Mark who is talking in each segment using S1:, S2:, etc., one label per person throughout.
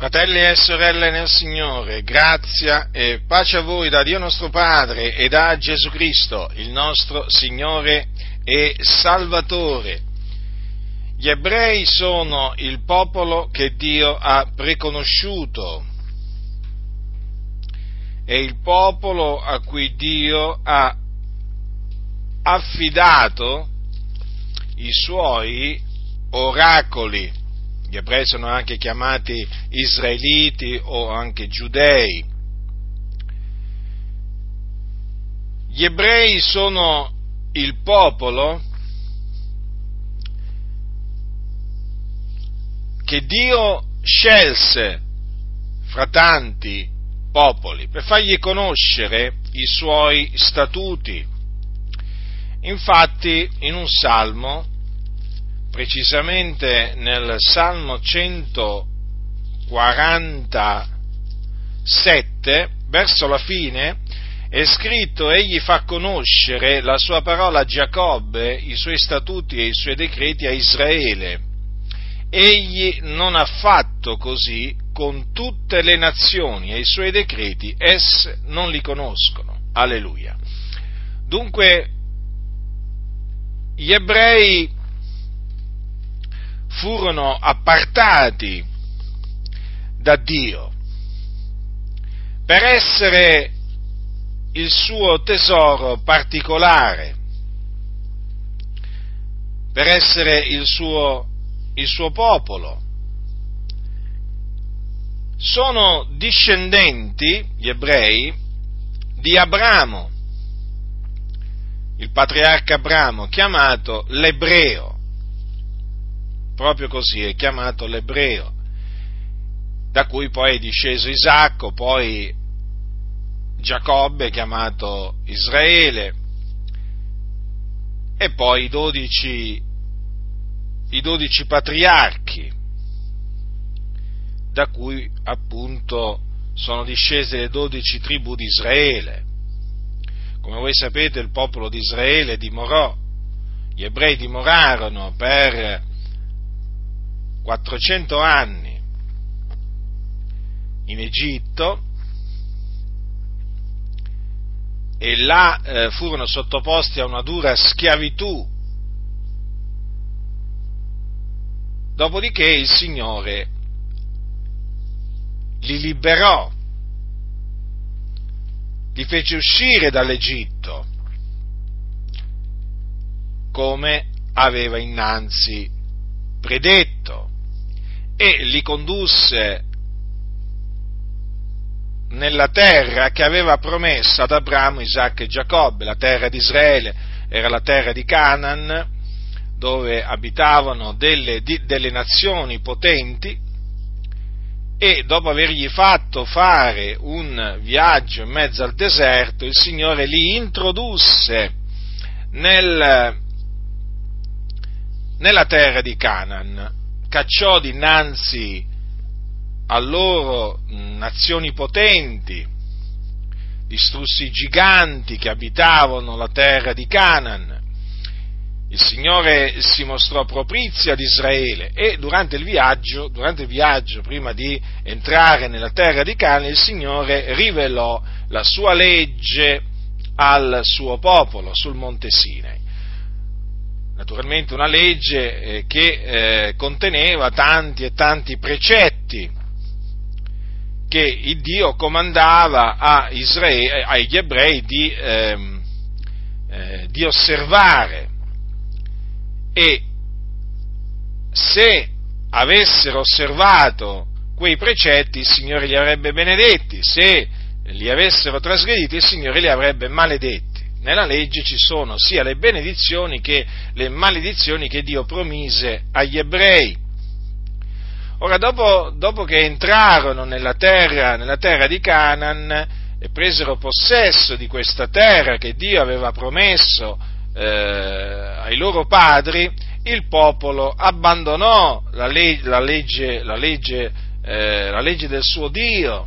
S1: Fratelli e sorelle nel Signore, grazia e pace a voi da Dio nostro Padre e da Gesù Cristo, il nostro Signore e Salvatore. Gli ebrei sono il popolo che Dio ha preconosciuto, è il popolo a cui Dio ha affidato i suoi oracoli gli ebrei sono anche chiamati israeliti o anche giudei. Gli ebrei sono il popolo che Dio scelse fra tanti popoli per fargli conoscere i suoi statuti. Infatti in un salmo precisamente nel Salmo 147, verso la fine, è scritto egli fa conoscere la sua parola a Giacobbe, i suoi statuti e i suoi decreti a Israele. Egli non ha fatto così con tutte le nazioni e i suoi decreti esse non li conoscono. Alleluia. Dunque, gli ebrei furono appartati da Dio per essere il suo tesoro particolare, per essere il suo, il suo popolo. Sono discendenti, gli ebrei, di Abramo, il patriarca Abramo, chiamato l'ebreo proprio così è chiamato l'ebreo, da cui poi è disceso Isacco, poi Giacobbe chiamato Israele e poi i dodici, i dodici patriarchi, da cui appunto sono discese le dodici tribù di Israele. Come voi sapete il popolo di Israele dimorò, gli ebrei dimorarono per 400 anni in Egitto e là eh, furono sottoposti a una dura schiavitù. Dopodiché il Signore li liberò, li fece uscire dall'Egitto, come aveva innanzi predetto e li condusse nella terra che aveva promesso ad Abramo, Isacco e Giacobbe, la terra di Israele, era la terra di Canaan, dove abitavano delle, di, delle nazioni potenti, e dopo avergli fatto fare un viaggio in mezzo al deserto, il Signore li introdusse nel, nella terra di Canaan cacciò dinanzi a loro nazioni potenti, distrusse i giganti che abitavano la terra di Canaan. Il Signore si mostrò propizio ad Israele e durante il viaggio, durante il viaggio prima di entrare nella terra di Canaan, il Signore rivelò la sua legge al suo popolo sul monte Sinai naturalmente una legge eh, che eh, conteneva tanti e tanti precetti che il Dio comandava Israele, agli ebrei di, ehm, eh, di osservare. E se avessero osservato quei precetti il Signore li avrebbe benedetti, se li avessero trasgrediti il Signore li avrebbe maledetti nella legge ci sono sia le benedizioni che le maledizioni che Dio promise agli ebrei. Ora, dopo, dopo che entrarono nella terra, nella terra di Canaan e presero possesso di questa terra che Dio aveva promesso eh, ai loro padri, il popolo abbandonò la, le- la, legge, la, legge, eh, la legge, del suo Dio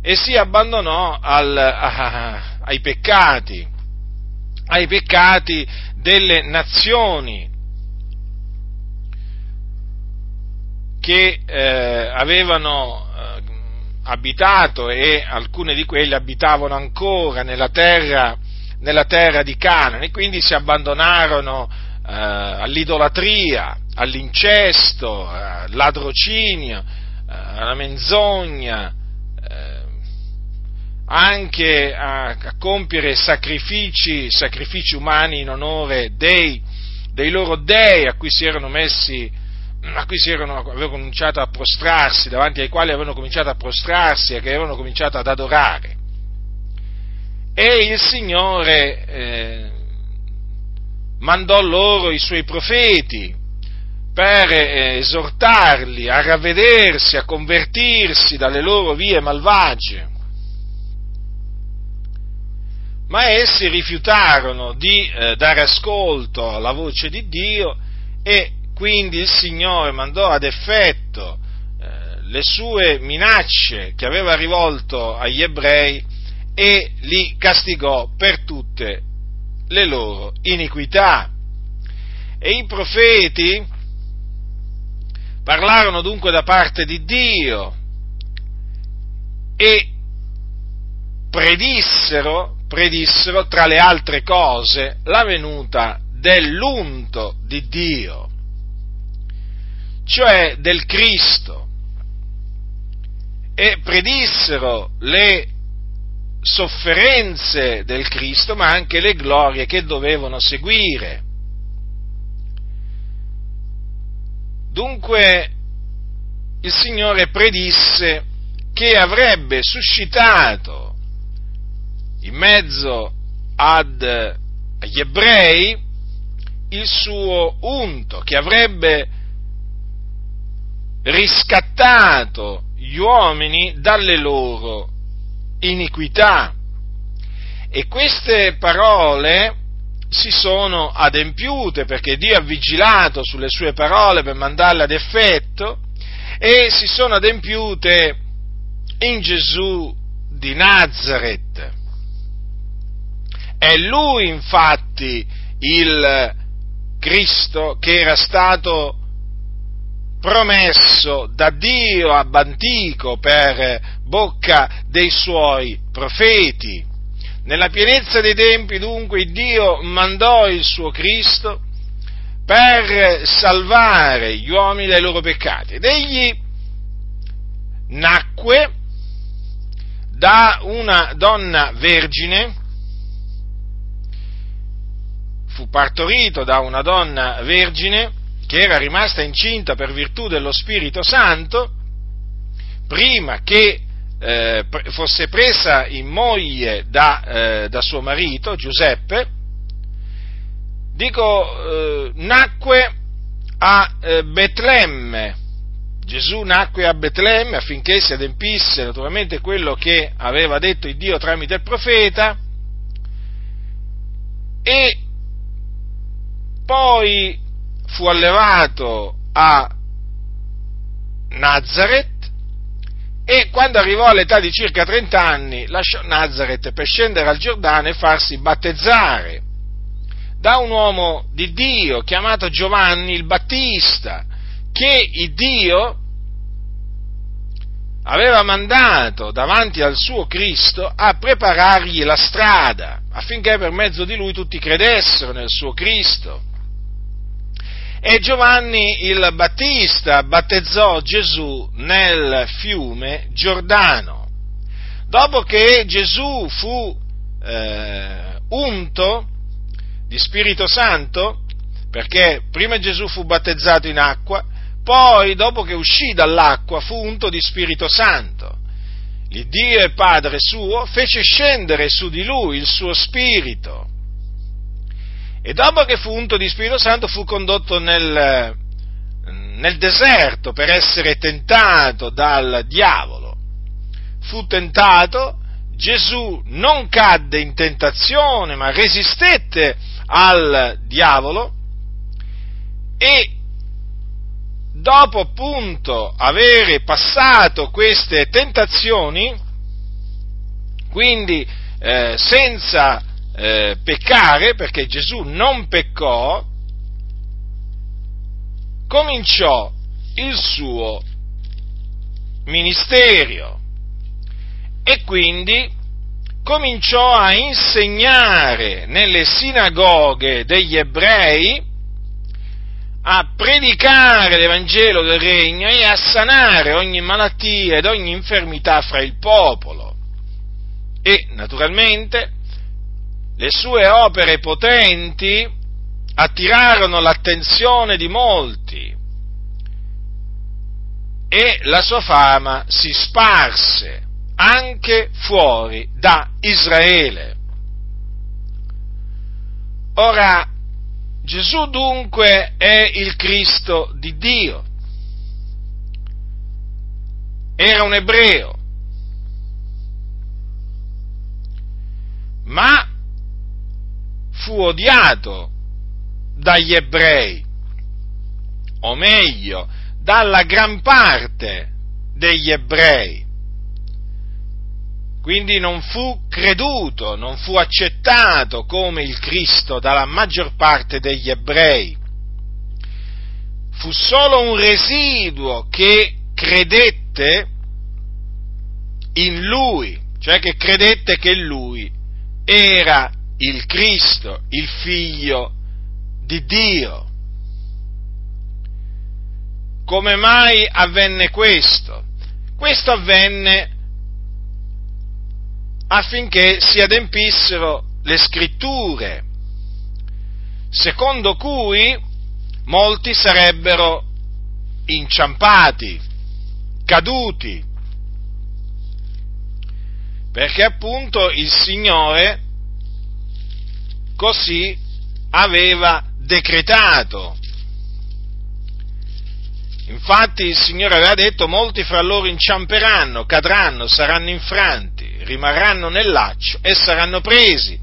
S1: e si abbandonò al, a, ai peccati, ai peccati delle nazioni che eh, avevano eh, abitato e alcuni di quelli abitavano ancora nella terra, nella terra di Canaan e quindi si abbandonarono eh, all'idolatria, all'incesto, al ladrocinio, eh, alla menzogna, eh, anche a, a compiere sacrifici, sacrifici, umani in onore dei, dei loro dei a cui si erano messi a cui si erano, avevano cominciato a prostrarsi, davanti ai quali avevano cominciato a prostrarsi e che avevano cominciato ad adorare. E il Signore eh, mandò loro i suoi profeti per eh, esortarli a ravvedersi, a convertirsi dalle loro vie malvagie. Ma essi rifiutarono di eh, dare ascolto alla voce di Dio e quindi il Signore mandò ad effetto eh, le sue minacce che aveva rivolto agli ebrei e li castigò per tutte le loro iniquità. E i profeti Parlarono dunque da parte di Dio e predissero, predissero, tra le altre cose, la venuta dell'unto di Dio, cioè del Cristo, e predissero le sofferenze del Cristo, ma anche le glorie che dovevano seguire. Dunque il Signore predisse che avrebbe suscitato in mezzo ad, agli ebrei il suo unto, che avrebbe riscattato gli uomini dalle loro iniquità. E queste parole si sono adempiute perché Dio ha vigilato sulle sue parole per mandarle ad effetto e si sono adempiute in Gesù di Nazareth. È lui infatti il Cristo che era stato promesso da Dio ab antico per bocca dei suoi profeti. Nella pienezza dei tempi dunque Dio mandò il suo Cristo per salvare gli uomini dai loro peccati ed egli nacque da una donna vergine, fu partorito da una donna vergine che era rimasta incinta per virtù dello Spirito Santo, prima che eh, fosse presa in moglie da, eh, da, suo marito Giuseppe, dico, eh, nacque a eh, Betlemme. Gesù nacque a Betlemme affinché si adempisse naturalmente quello che aveva detto il Dio tramite il profeta e poi fu allevato a Nazareth e quando arrivò all'età di circa 30 anni lasciò Nazareth per scendere al Giordano e farsi battezzare da un uomo di Dio chiamato Giovanni il Battista, che il Dio aveva mandato davanti al suo Cristo a preparargli la strada affinché per mezzo di lui tutti credessero nel suo Cristo. E Giovanni il Battista battezzò Gesù nel fiume Giordano. Dopo che Gesù fu eh, unto di Spirito Santo, perché prima Gesù fu battezzato in acqua, poi dopo che uscì dall'acqua fu unto di Spirito Santo. Il Dio e Padre suo fece scendere su di lui il suo Spirito e dopo che fu unto di Spirito Santo fu condotto nel, nel deserto per essere tentato dal diavolo. Fu tentato, Gesù non cadde in tentazione, ma resistette al diavolo e dopo appunto avere passato queste tentazioni, quindi eh, senza eh, peccare, perché Gesù non peccò, cominciò il suo ministero e quindi cominciò a insegnare nelle sinagoghe degli ebrei, a predicare l'Evangelo del Regno e a sanare ogni malattia ed ogni infermità fra il popolo. E naturalmente le sue opere potenti attirarono l'attenzione di molti e la sua fama si sparse anche fuori da Israele. Ora, Gesù dunque è il Cristo di Dio. Era un ebreo, ma fu odiato dagli ebrei, o meglio, dalla gran parte degli ebrei quindi non fu creduto, non fu accettato come il Cristo dalla maggior parte degli ebrei. Fu solo un residuo che credette in lui, cioè che credette che lui era il Cristo, il figlio di Dio. Come mai avvenne questo? Questo avvenne affinché si adempissero le scritture, secondo cui molti sarebbero inciampati, caduti, perché appunto il Signore così aveva decretato. Infatti il Signore aveva detto molti fra loro inciamperanno, cadranno, saranno infranti rimarranno nel laccio e saranno presi.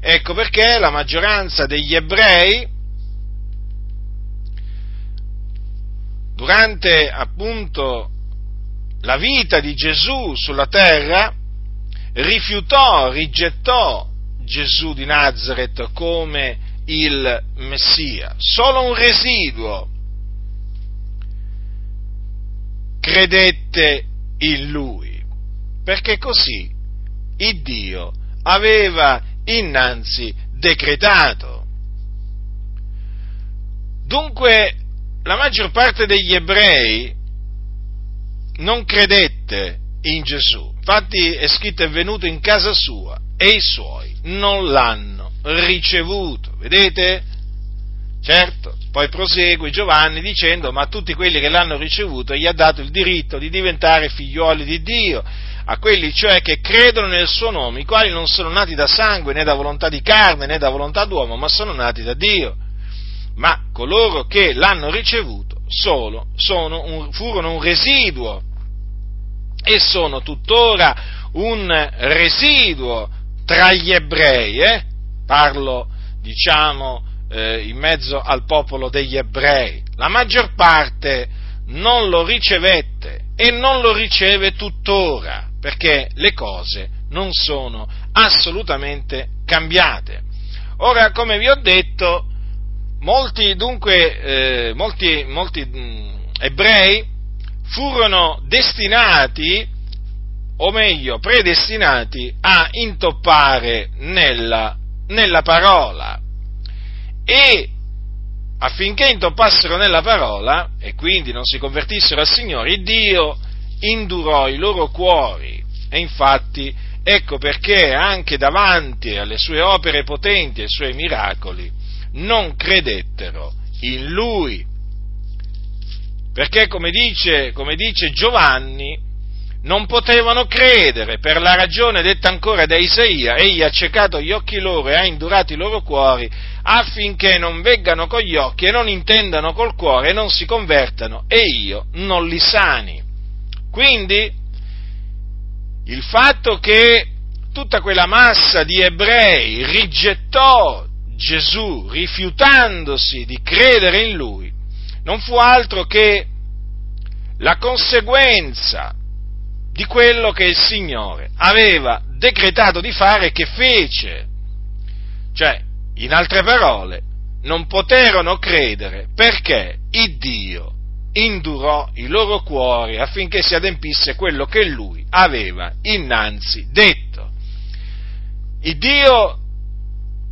S1: Ecco perché la maggioranza degli ebrei, durante appunto la vita di Gesù sulla terra, rifiutò, rigettò Gesù di Nazareth come il Messia. Solo un residuo credette in lui, perché così il Dio aveva innanzi decretato. Dunque la maggior parte degli ebrei non credette in Gesù, infatti è scritto è venuto in casa sua e i suoi non l'hanno ricevuto, vedete? Certo, poi prosegue Giovanni dicendo ma a tutti quelli che l'hanno ricevuto gli ha dato il diritto di diventare figlioli di Dio a quelli cioè che credono nel suo nome, i quali non sono nati da sangue, né da volontà di carne, né da volontà d'uomo, ma sono nati da Dio. Ma coloro che l'hanno ricevuto solo un, furono un residuo e sono tuttora un residuo tra gli ebrei, eh? parlo diciamo eh, in mezzo al popolo degli ebrei. La maggior parte non lo ricevette e non lo riceve tuttora perché le cose non sono assolutamente cambiate. Ora, come vi ho detto, molti, dunque, eh, molti, molti mh, mm, ebrei furono destinati, o meglio, predestinati a intoppare nella, nella parola. E affinché intoppassero nella parola e quindi non si convertissero al Signore, Dio indurò i loro cuori e infatti ecco perché anche davanti alle sue opere potenti e ai suoi miracoli non credettero in lui. Perché come dice, come dice Giovanni, non potevano credere per la ragione detta ancora da Isaia, egli ha ciecato gli occhi loro e ha indurato i loro cuori affinché non veggano con gli occhi e non intendano col cuore e non si convertano e io non li sani. Quindi il fatto che tutta quella massa di ebrei rigettò Gesù rifiutandosi di credere in lui, non fu altro che la conseguenza di quello che il Signore aveva decretato di fare e che fece. Cioè, in altre parole, non poterono credere perché il Dio indurò i loro cuori affinché si adempisse quello che lui aveva innanzi detto. Il Dio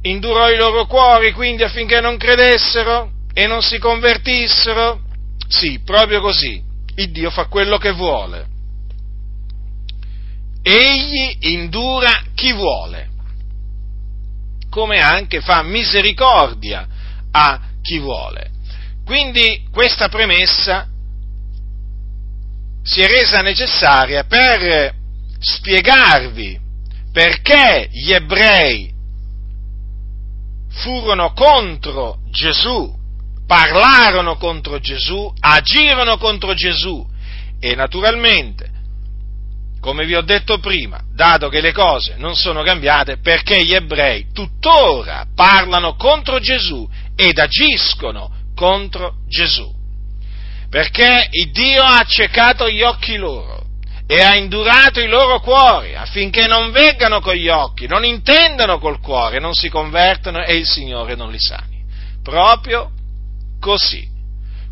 S1: indurò i loro cuori quindi affinché non credessero e non si convertissero? Sì, proprio così. Il Dio fa quello che vuole. Egli indura chi vuole, come anche fa misericordia a chi vuole. Quindi questa premessa si è resa necessaria per spiegarvi perché gli ebrei furono contro Gesù, parlarono contro Gesù, agirono contro Gesù e naturalmente, come vi ho detto prima, dato che le cose non sono cambiate, perché gli ebrei tuttora parlano contro Gesù ed agiscono contro Gesù. Perché Dio ha accecato gli occhi loro e ha indurato i loro cuori affinché non veggano con gli occhi, non intendano col cuore, non si convertano e il Signore non li sani. Proprio così.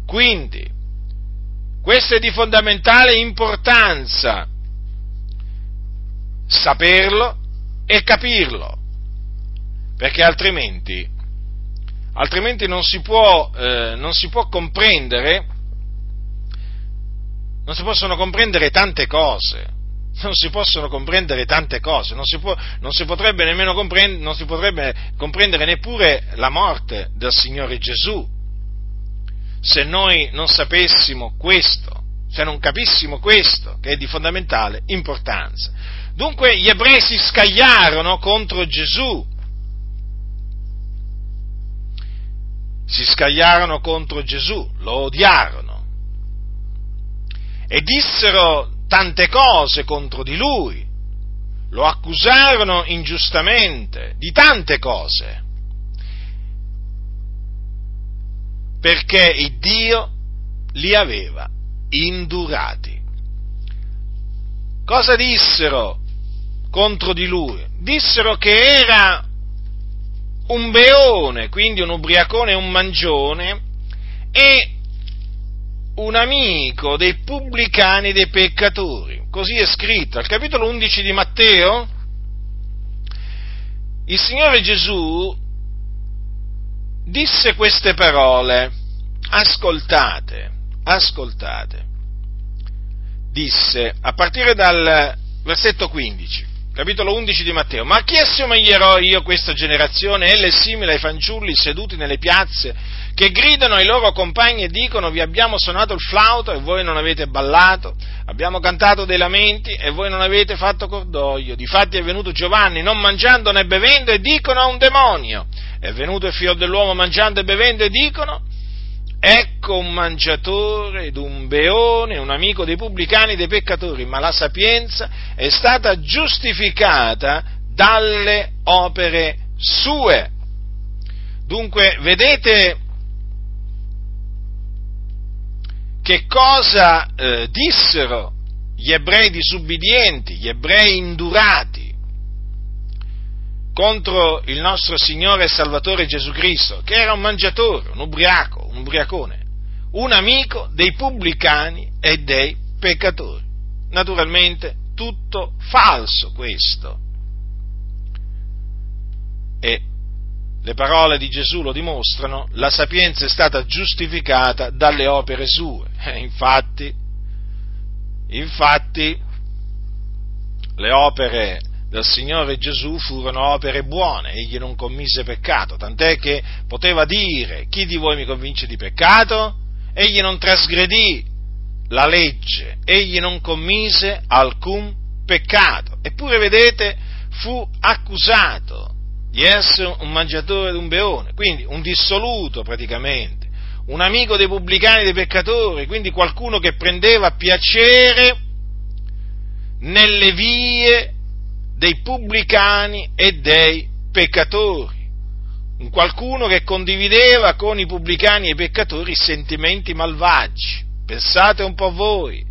S1: Quindi, questo è di fondamentale importanza saperlo e capirlo, perché altrimenti altrimenti non si può, eh, non si può comprendere, non si possono comprendere tante cose, non si possono comprendere tante cose, non si, può, non si potrebbe nemmeno comprendere, non si potrebbe comprendere neppure la morte del Signore Gesù, se noi non sapessimo questo, se non capissimo questo, che è di fondamentale importanza. Dunque gli ebrei si scagliarono contro Gesù, si scagliarono contro Gesù, lo odiarono. E dissero tante cose contro di lui, lo accusarono ingiustamente di tante cose, perché il Dio li aveva indurati. Cosa dissero contro di lui? Dissero che era un beone, quindi un ubriacone e un mangione, e un amico dei pubblicani e dei peccatori. Così è scritto al capitolo 11 di Matteo. Il Signore Gesù disse queste parole, ascoltate, ascoltate. Disse, a partire dal versetto 15, capitolo 11 di Matteo, ma a chi assomiglierò io questa generazione? Ella è simile ai fanciulli seduti nelle piazze che gridano ai loro compagni e dicono vi abbiamo suonato il flauto e voi non avete ballato, abbiamo cantato dei lamenti e voi non avete fatto cordoglio. Difatti è venuto Giovanni non mangiando né bevendo e dicono a un demonio, è venuto il figlio dell'uomo mangiando e bevendo e dicono Ecco un mangiatore ed un beone, un amico dei pubblicani e dei peccatori, ma la sapienza è stata giustificata dalle opere sue. Dunque, vedete che cosa eh, dissero gli ebrei disubbidienti, gli ebrei indurati contro il nostro Signore e Salvatore Gesù Cristo, che era un mangiatore, un ubriaco, un ubriacone, un amico dei pubblicani e dei peccatori. Naturalmente tutto falso questo. E le parole di Gesù lo dimostrano, la sapienza è stata giustificata dalle opere sue. Eh, infatti, infatti, le opere del Signore Gesù furono opere buone, egli non commise peccato, tant'è che poteva dire chi di voi mi convince di peccato? Egli non trasgredì la legge, egli non commise alcun peccato, eppure vedete fu accusato di essere un mangiatore di un beone, quindi un dissoluto praticamente, un amico dei pubblicani e dei peccatori, quindi qualcuno che prendeva piacere nelle vie dei pubblicani e dei peccatori. Un qualcuno che condivideva con i pubblicani e i peccatori sentimenti malvagi. Pensate un po' voi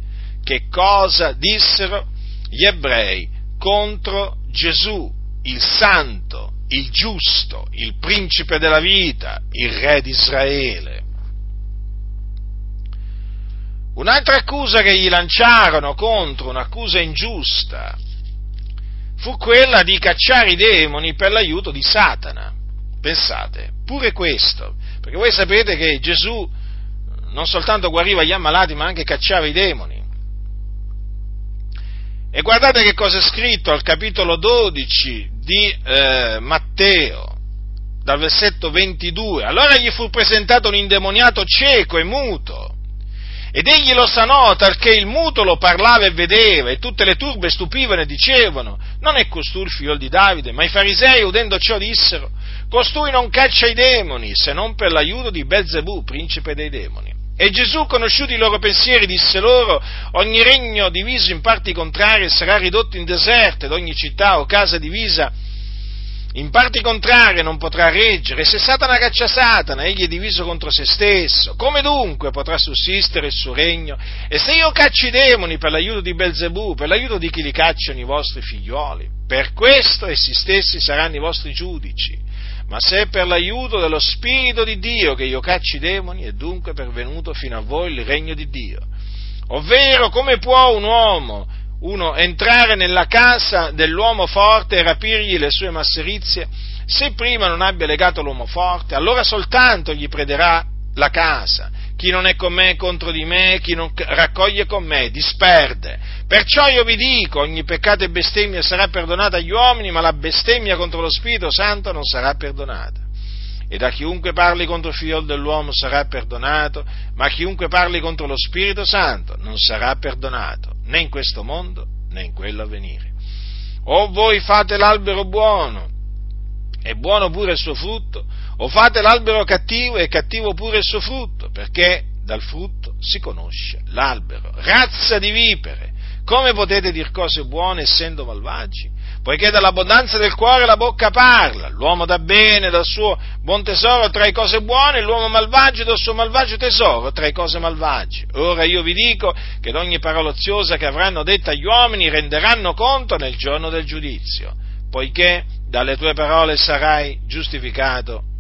S1: che cosa dissero gli ebrei contro Gesù, il santo, il giusto, il principe della vita, il re di Israele. Un'altra accusa che gli lanciarono contro, un'accusa ingiusta, fu quella di cacciare i demoni per l'aiuto di Satana. Pensate, pure questo, perché voi sapete che Gesù non soltanto guariva gli ammalati, ma anche cacciava i demoni. E guardate che cosa è scritto al capitolo 12 di eh, Matteo, dal versetto 22. Allora gli fu presentato un indemoniato cieco e muto. Ed egli lo sanò, talché il muto lo parlava e vedeva, e tutte le turbe stupivano e dicevano, non è costui il figlio di Davide? Ma i farisei, udendo ciò, dissero, costui non caccia i demoni, se non per l'aiuto di Belzebù, principe dei demoni. E Gesù, conosciuti i loro pensieri, disse loro, ogni regno diviso in parti contrarie sarà ridotto in deserto ed ogni città o casa divisa in parti contrarie non potrà reggere, e se Satana caccia Satana, egli è diviso contro se stesso. Come dunque potrà sussistere il suo regno? E se io caccio i demoni per l'aiuto di Belzebù, per l'aiuto di chi li cacciano i vostri figlioli? Per questo essi stessi saranno i vostri giudici. Ma se è per l'aiuto dello Spirito di Dio che io caccio i demoni, è dunque pervenuto fino a voi il regno di Dio. Ovvero, come può un uomo, uno, entrare nella casa dell'uomo forte e rapirgli le sue masserizie, se prima non abbia legato l'uomo forte, allora soltanto gli prederà la casa. Chi non è con me è contro di me, chi non raccoglie con me disperde. Perciò io vi dico, ogni peccato e bestemmia sarà perdonata agli uomini, ma la bestemmia contro lo Spirito Santo non sarà perdonata. E da chiunque parli contro il figlio dell'uomo sarà perdonato, ma chiunque parli contro lo Spirito Santo non sarà perdonato, né in questo mondo né in quello a venire. O voi fate l'albero buono, è buono pure il suo frutto, o fate l'albero cattivo, è cattivo pure il suo frutto, perché dal frutto si conosce l'albero. Razza di vipere, come potete dir cose buone essendo malvagi? Poiché dall'abbondanza del cuore la bocca parla, l'uomo dà bene dal suo buon tesoro tra le cose buone, l'uomo malvagio dal suo malvagio tesoro tra le cose malvagie. Ora io vi dico che d'ogni parola oziosa che avranno detta gli uomini renderanno conto nel giorno del giudizio, poiché dalle tue parole sarai giustificato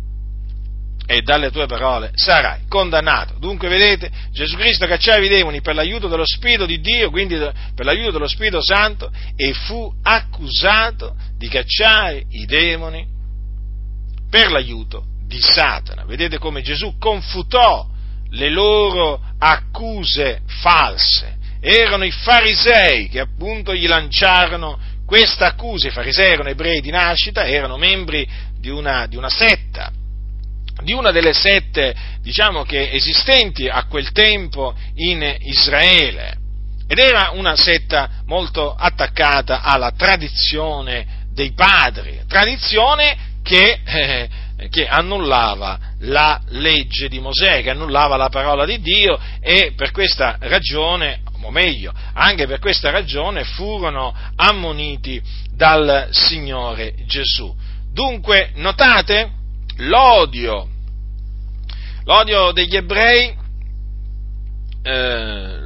S1: e dalle tue parole sarai condannato. Dunque, vedete, Gesù Cristo cacciava i demoni per l'aiuto dello Spirito di Dio, quindi per l'aiuto dello Spirito Santo, e fu accusato di cacciare i demoni per l'aiuto di Satana. Vedete come Gesù confutò le loro accuse false. Erano i farisei che appunto gli lanciarono questa accusa. I farisei erano ebrei di nascita, erano membri di una, di una setta di una delle sette, diciamo che esistenti a quel tempo in Israele. Ed era una setta molto attaccata alla tradizione dei padri, tradizione che, eh, che annullava la legge di Mosè, che annullava la parola di Dio e per questa ragione, o meglio, anche per questa ragione furono ammoniti dal Signore Gesù. Dunque, notate, l'odio, l'odio degli ebrei eh,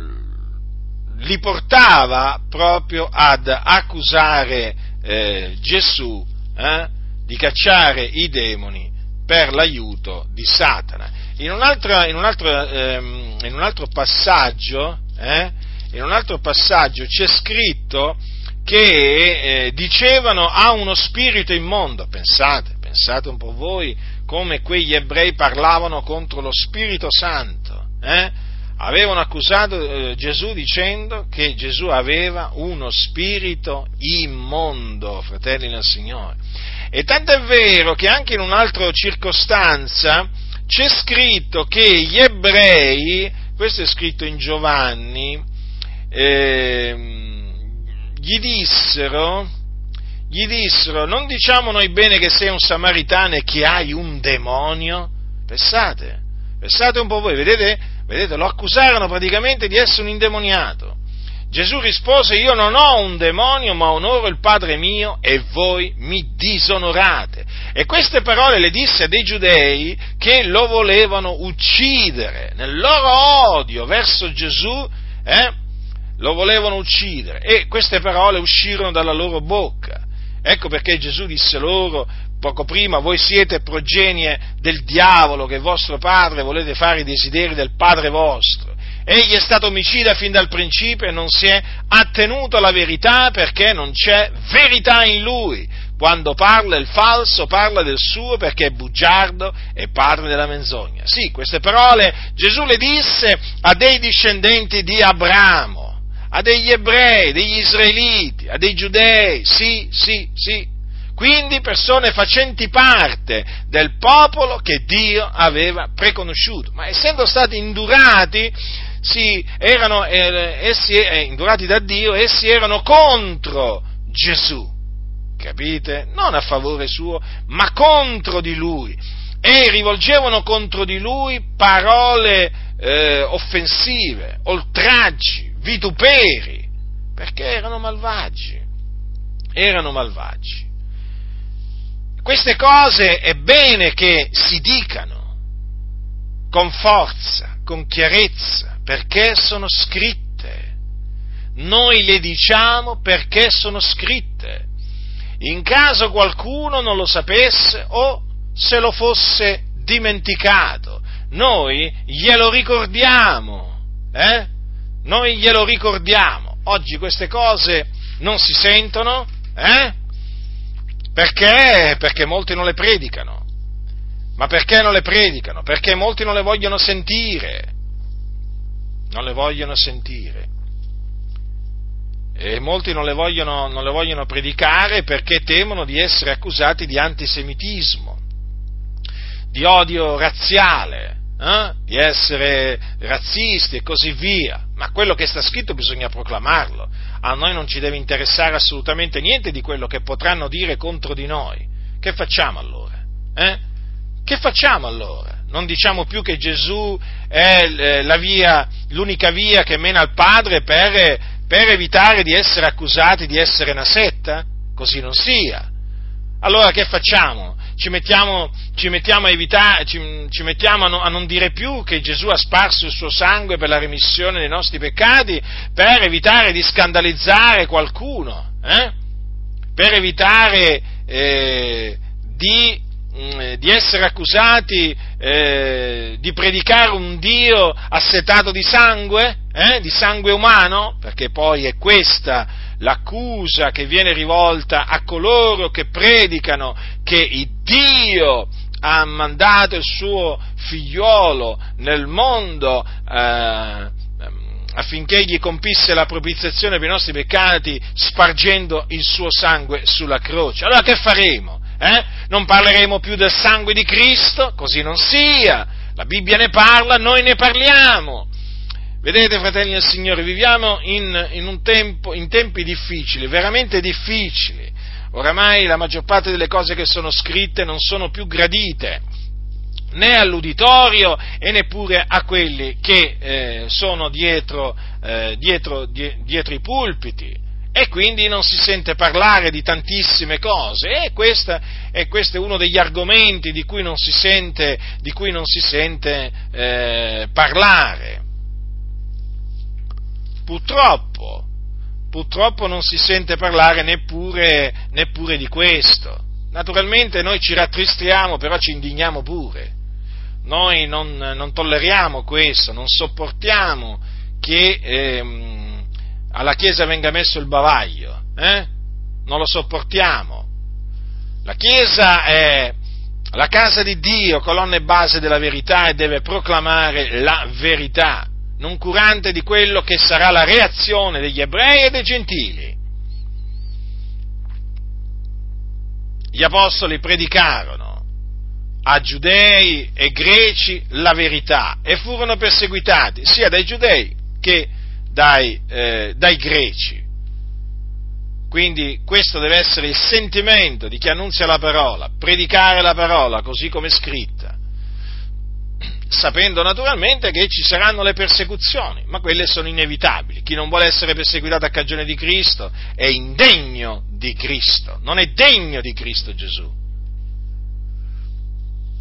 S1: li portava proprio ad accusare eh, Gesù eh, di cacciare i demoni per l'aiuto di Satana. In un altro, in un altro, ehm, in un altro passaggio, eh, in un altro passaggio c'è scritto che eh, dicevano ha uno spirito immondo, pensate, pensate un po' voi come quegli ebrei parlavano contro lo Spirito Santo, eh? avevano accusato eh, Gesù dicendo che Gesù aveva uno spirito immondo, fratelli nel Signore. E tanto è vero che anche in un'altra circostanza c'è scritto che gli ebrei, questo è scritto in Giovanni, eh, gli dissero, gli dissero, non diciamo noi bene che sei un samaritano e che hai un demonio? Pensate, pensate un po' voi, vedete, vedete, lo accusarono praticamente di essere un indemoniato. Gesù rispose, io non ho un demonio, ma onoro il Padre mio e voi mi disonorate. E queste parole le disse a dei giudei che lo volevano uccidere. Nel loro odio verso Gesù, eh, lo volevano uccidere. E queste parole uscirono dalla loro bocca. Ecco perché Gesù disse loro poco prima, voi siete progenie del diavolo, che vostro padre volete fare i desideri del padre vostro. egli è stato omicida fin dal principio e non si è attenuto alla verità perché non c'è verità in lui. Quando parla il falso parla del suo perché è bugiardo e padre della menzogna. Sì, queste parole Gesù le disse a dei discendenti di Abramo, a degli ebrei, degli israeliti, a dei giudei, sì, sì, sì. Quindi persone facenti parte del popolo che Dio aveva preconosciuto, ma essendo stati indurati, sì, erano, eh, essi, eh, indurati da Dio, essi erano contro Gesù capite? Non a favore suo, ma contro di lui. E rivolgevano contro di lui parole eh, offensive, oltraggi, vituperi, perché erano malvagi. Erano malvagi. Queste cose è bene che si dicano con forza, con chiarezza, perché sono scritte. Noi le diciamo perché sono scritte in caso qualcuno non lo sapesse o se lo fosse dimenticato. Noi glielo ricordiamo, eh? Noi glielo ricordiamo. Oggi queste cose non si sentono, eh? Perché? Perché molti non le predicano. Ma perché non le predicano? Perché molti non le vogliono sentire. Non le vogliono sentire e molti non le, vogliono, non le vogliono predicare perché temono di essere accusati di antisemitismo, di odio razziale, eh? di essere razzisti e così via. Ma quello che sta scritto bisogna proclamarlo. A noi non ci deve interessare assolutamente niente di quello che potranno dire contro di noi. Che facciamo allora? Eh? Che facciamo allora? Non diciamo più che Gesù è eh, via, l'unica via che mena al Padre per per evitare di essere accusati di essere una setta? Così non sia. Allora che facciamo? Ci mettiamo, ci mettiamo, a, evitare, ci, ci mettiamo a, no, a, non dire più che Gesù ha sparso il suo sangue per la remissione dei nostri peccati per evitare di scandalizzare qualcuno, eh? per evitare eh, di Mm, di essere accusati eh, di predicare un Dio assetato di sangue, eh, di sangue umano, perché poi è questa l'accusa che viene rivolta a coloro che predicano che Dio ha mandato il suo figliuolo nel mondo eh, affinché gli compisse la propiziazione per i nostri peccati spargendo il suo sangue sulla croce. Allora che faremo? Eh? Non parleremo più del sangue di Cristo, così non sia. La Bibbia ne parla, noi ne parliamo. Vedete, fratelli del Signore, viviamo in, in, tempo, in tempi difficili, veramente difficili. Oramai la maggior parte delle cose che sono scritte non sono più gradite né all'uditorio e neppure a quelli che eh, sono dietro, eh, dietro, die, dietro i pulpiti e quindi non si sente parlare di tantissime cose e questo, e questo è uno degli argomenti di cui non si sente, non si sente eh, parlare. Purtroppo, purtroppo non si sente parlare neppure, neppure di questo. Naturalmente noi ci rattristiamo, però ci indigniamo pure. Noi non, non tolleriamo questo, non sopportiamo che... Eh, alla Chiesa venga messo il bavaglio, eh? Non lo sopportiamo. La Chiesa è la casa di Dio, colonna e base della verità e deve proclamare la verità, non curante di quello che sarà la reazione degli ebrei e dei gentili. Gli apostoli predicarono a giudei e greci la verità e furono perseguitati sia dai giudei che dai, eh, dai greci. Quindi questo deve essere il sentimento di chi annunzia la parola, predicare la parola così come scritta, sapendo naturalmente che ci saranno le persecuzioni, ma quelle sono inevitabili. Chi non vuole essere perseguitato a cagione di Cristo è indegno di Cristo, non è degno di Cristo Gesù.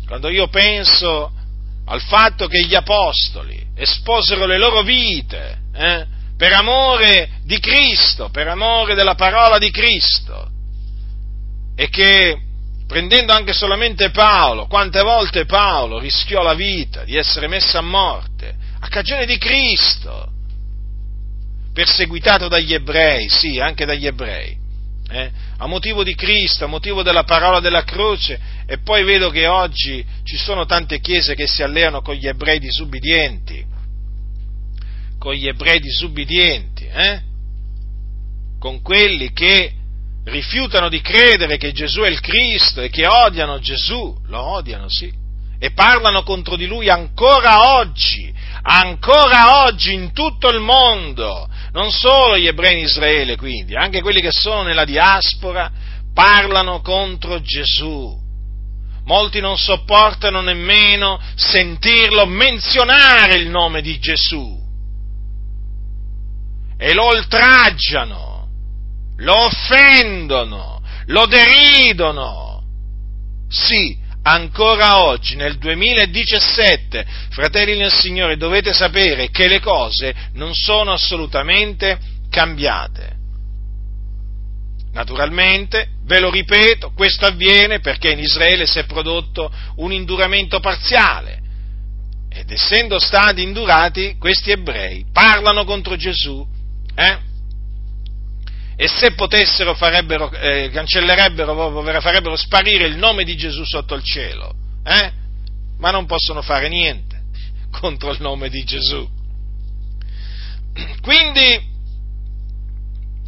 S1: Quando io penso al fatto che gli apostoli esposero le loro vite eh, per amore di Cristo, per amore della parola di Cristo, e che prendendo anche solamente Paolo, quante volte Paolo rischiò la vita di essere messo a morte a cagione di Cristo, perseguitato dagli ebrei, sì, anche dagli ebrei, eh? a motivo di Cristo, a motivo della parola della croce, e poi vedo che oggi ci sono tante chiese che si alleano con gli ebrei disubbidienti, con gli ebrei disubbidienti, eh? con quelli che rifiutano di credere che Gesù è il Cristo e che odiano Gesù, lo odiano, sì, e parlano contro di lui ancora oggi, ancora oggi in tutto il mondo, non solo gli ebrei in Israele quindi, anche quelli che sono nella diaspora, parlano contro Gesù. Molti non sopportano nemmeno sentirlo menzionare il nome di Gesù e lo oltraggiano, lo offendono, lo deridono. Sì, ancora oggi, nel 2017, fratelli nel Signore, dovete sapere che le cose non sono assolutamente cambiate. Naturalmente, ve lo ripeto, questo avviene perché in Israele si è prodotto un induramento parziale ed essendo stati indurati, questi ebrei parlano contro Gesù, eh? E se potessero farebbero, eh, cancellerebbero, farebbero sparire il nome di Gesù sotto il cielo, eh? ma non possono fare niente contro il nome di Gesù. Quindi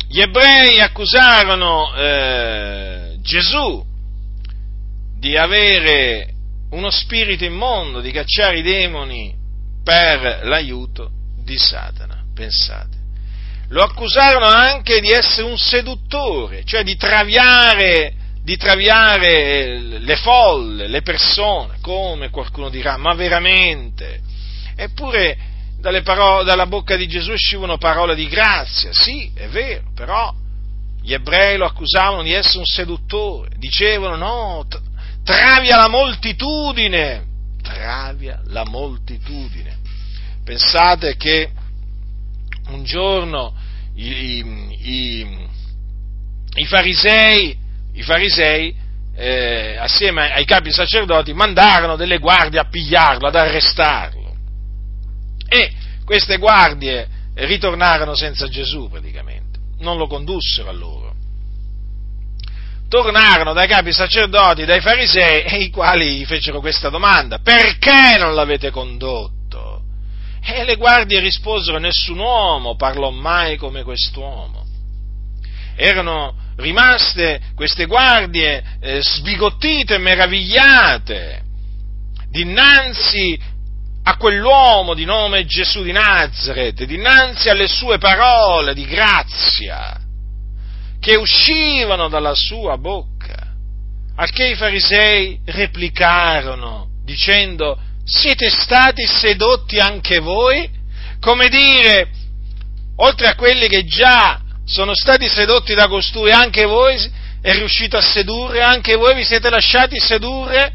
S1: gli ebrei accusarono eh, Gesù di avere uno spirito immondo, di cacciare i demoni per l'aiuto di Satana, pensate lo accusarono anche di essere un seduttore, cioè di traviare, di traviare le folle, le persone, come qualcuno dirà, ma veramente? Eppure parole, dalla bocca di Gesù uscivano parole di grazia, sì, è vero, però gli ebrei lo accusavano di essere un seduttore, dicevano no, travia la moltitudine, travia la moltitudine. Pensate che un giorno i, i, i farisei, i farisei eh, assieme ai capi sacerdoti, mandarono delle guardie a pigliarlo, ad arrestarlo. E queste guardie ritornarono senza Gesù praticamente, non lo condussero a loro. Tornarono dai capi sacerdoti, dai farisei, i quali gli fecero questa domanda, perché non l'avete condotto? E le guardie risposero, nessun uomo parlò mai come quest'uomo. Erano rimaste queste guardie eh, sbigottite meravigliate dinanzi a quell'uomo di nome Gesù di Nazareth, dinanzi alle sue parole di grazia che uscivano dalla sua bocca, al che i farisei replicarono dicendo siete stati sedotti anche voi? Come dire, oltre a quelli che già sono stati sedotti da costui, anche voi è riuscito a sedurre, anche voi vi siete lasciati sedurre?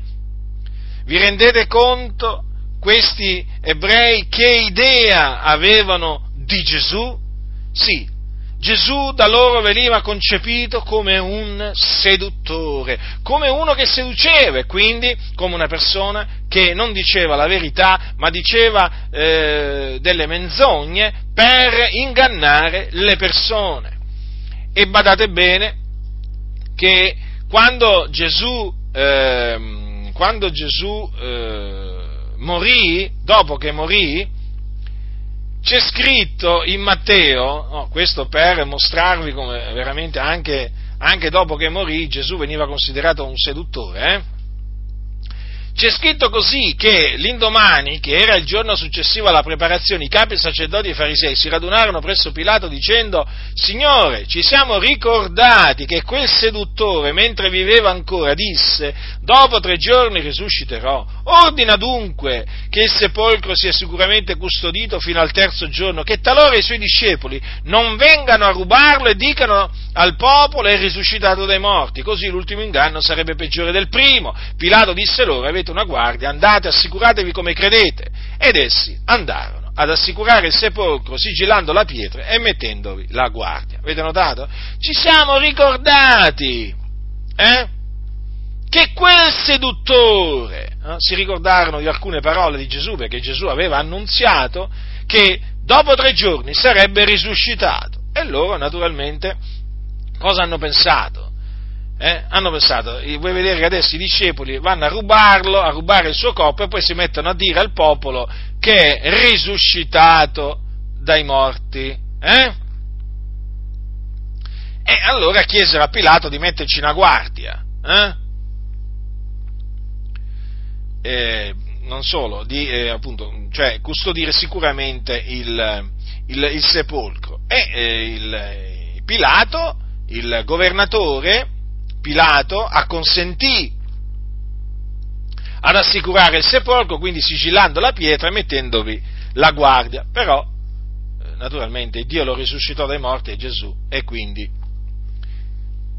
S1: Vi rendete conto, questi ebrei, che idea avevano di Gesù? Sì, Gesù da loro veniva concepito come un seduttore, come uno che seduceva e quindi come una persona che non diceva la verità, ma diceva eh, delle menzogne per ingannare le persone. E badate bene che quando Gesù, eh, quando Gesù eh, morì, dopo che morì, c'è scritto in Matteo, no, questo per mostrarvi come veramente anche, anche, dopo che morì Gesù veniva considerato un seduttore, eh? C'è scritto così che l'indomani, che era il giorno successivo alla preparazione, i capi sacerdoti e i farisei si radunarono presso Pilato dicendo, Signore, ci siamo ricordati che quel seduttore, mentre viveva ancora, disse, dopo tre giorni risusciterò. Ordina dunque che il sepolcro sia sicuramente custodito fino al terzo giorno, che talora i suoi discepoli non vengano a rubarlo e dicano al popolo è risuscitato dai morti, così l'ultimo inganno sarebbe peggiore del primo. Pilato disse loro, avete una guardia, andate, assicuratevi come credete. Ed essi andarono ad assicurare il sepolcro sigillando la pietra e mettendovi la guardia. Avete notato? Ci siamo ricordati, eh? Che quel seduttore, eh, si ricordarono di alcune parole di Gesù, perché Gesù aveva annunziato che dopo tre giorni sarebbe risuscitato. E loro naturalmente cosa hanno pensato? Eh? Hanno pensato, vuoi vedere che adesso i discepoli vanno a rubarlo, a rubare il suo corpo e poi si mettono a dire al popolo che è risuscitato dai morti. Eh? E allora chiesero a Pilato di metterci una guardia. Eh? Eh, non solo, di eh, appunto, cioè, custodire sicuramente il, il, il sepolcro. E eh, il, Pilato, il governatore, Pilato acconsentì ad assicurare il sepolcro, quindi sigillando la pietra e mettendovi la guardia. Però, eh, naturalmente, Dio lo risuscitò dai morti e Gesù, e quindi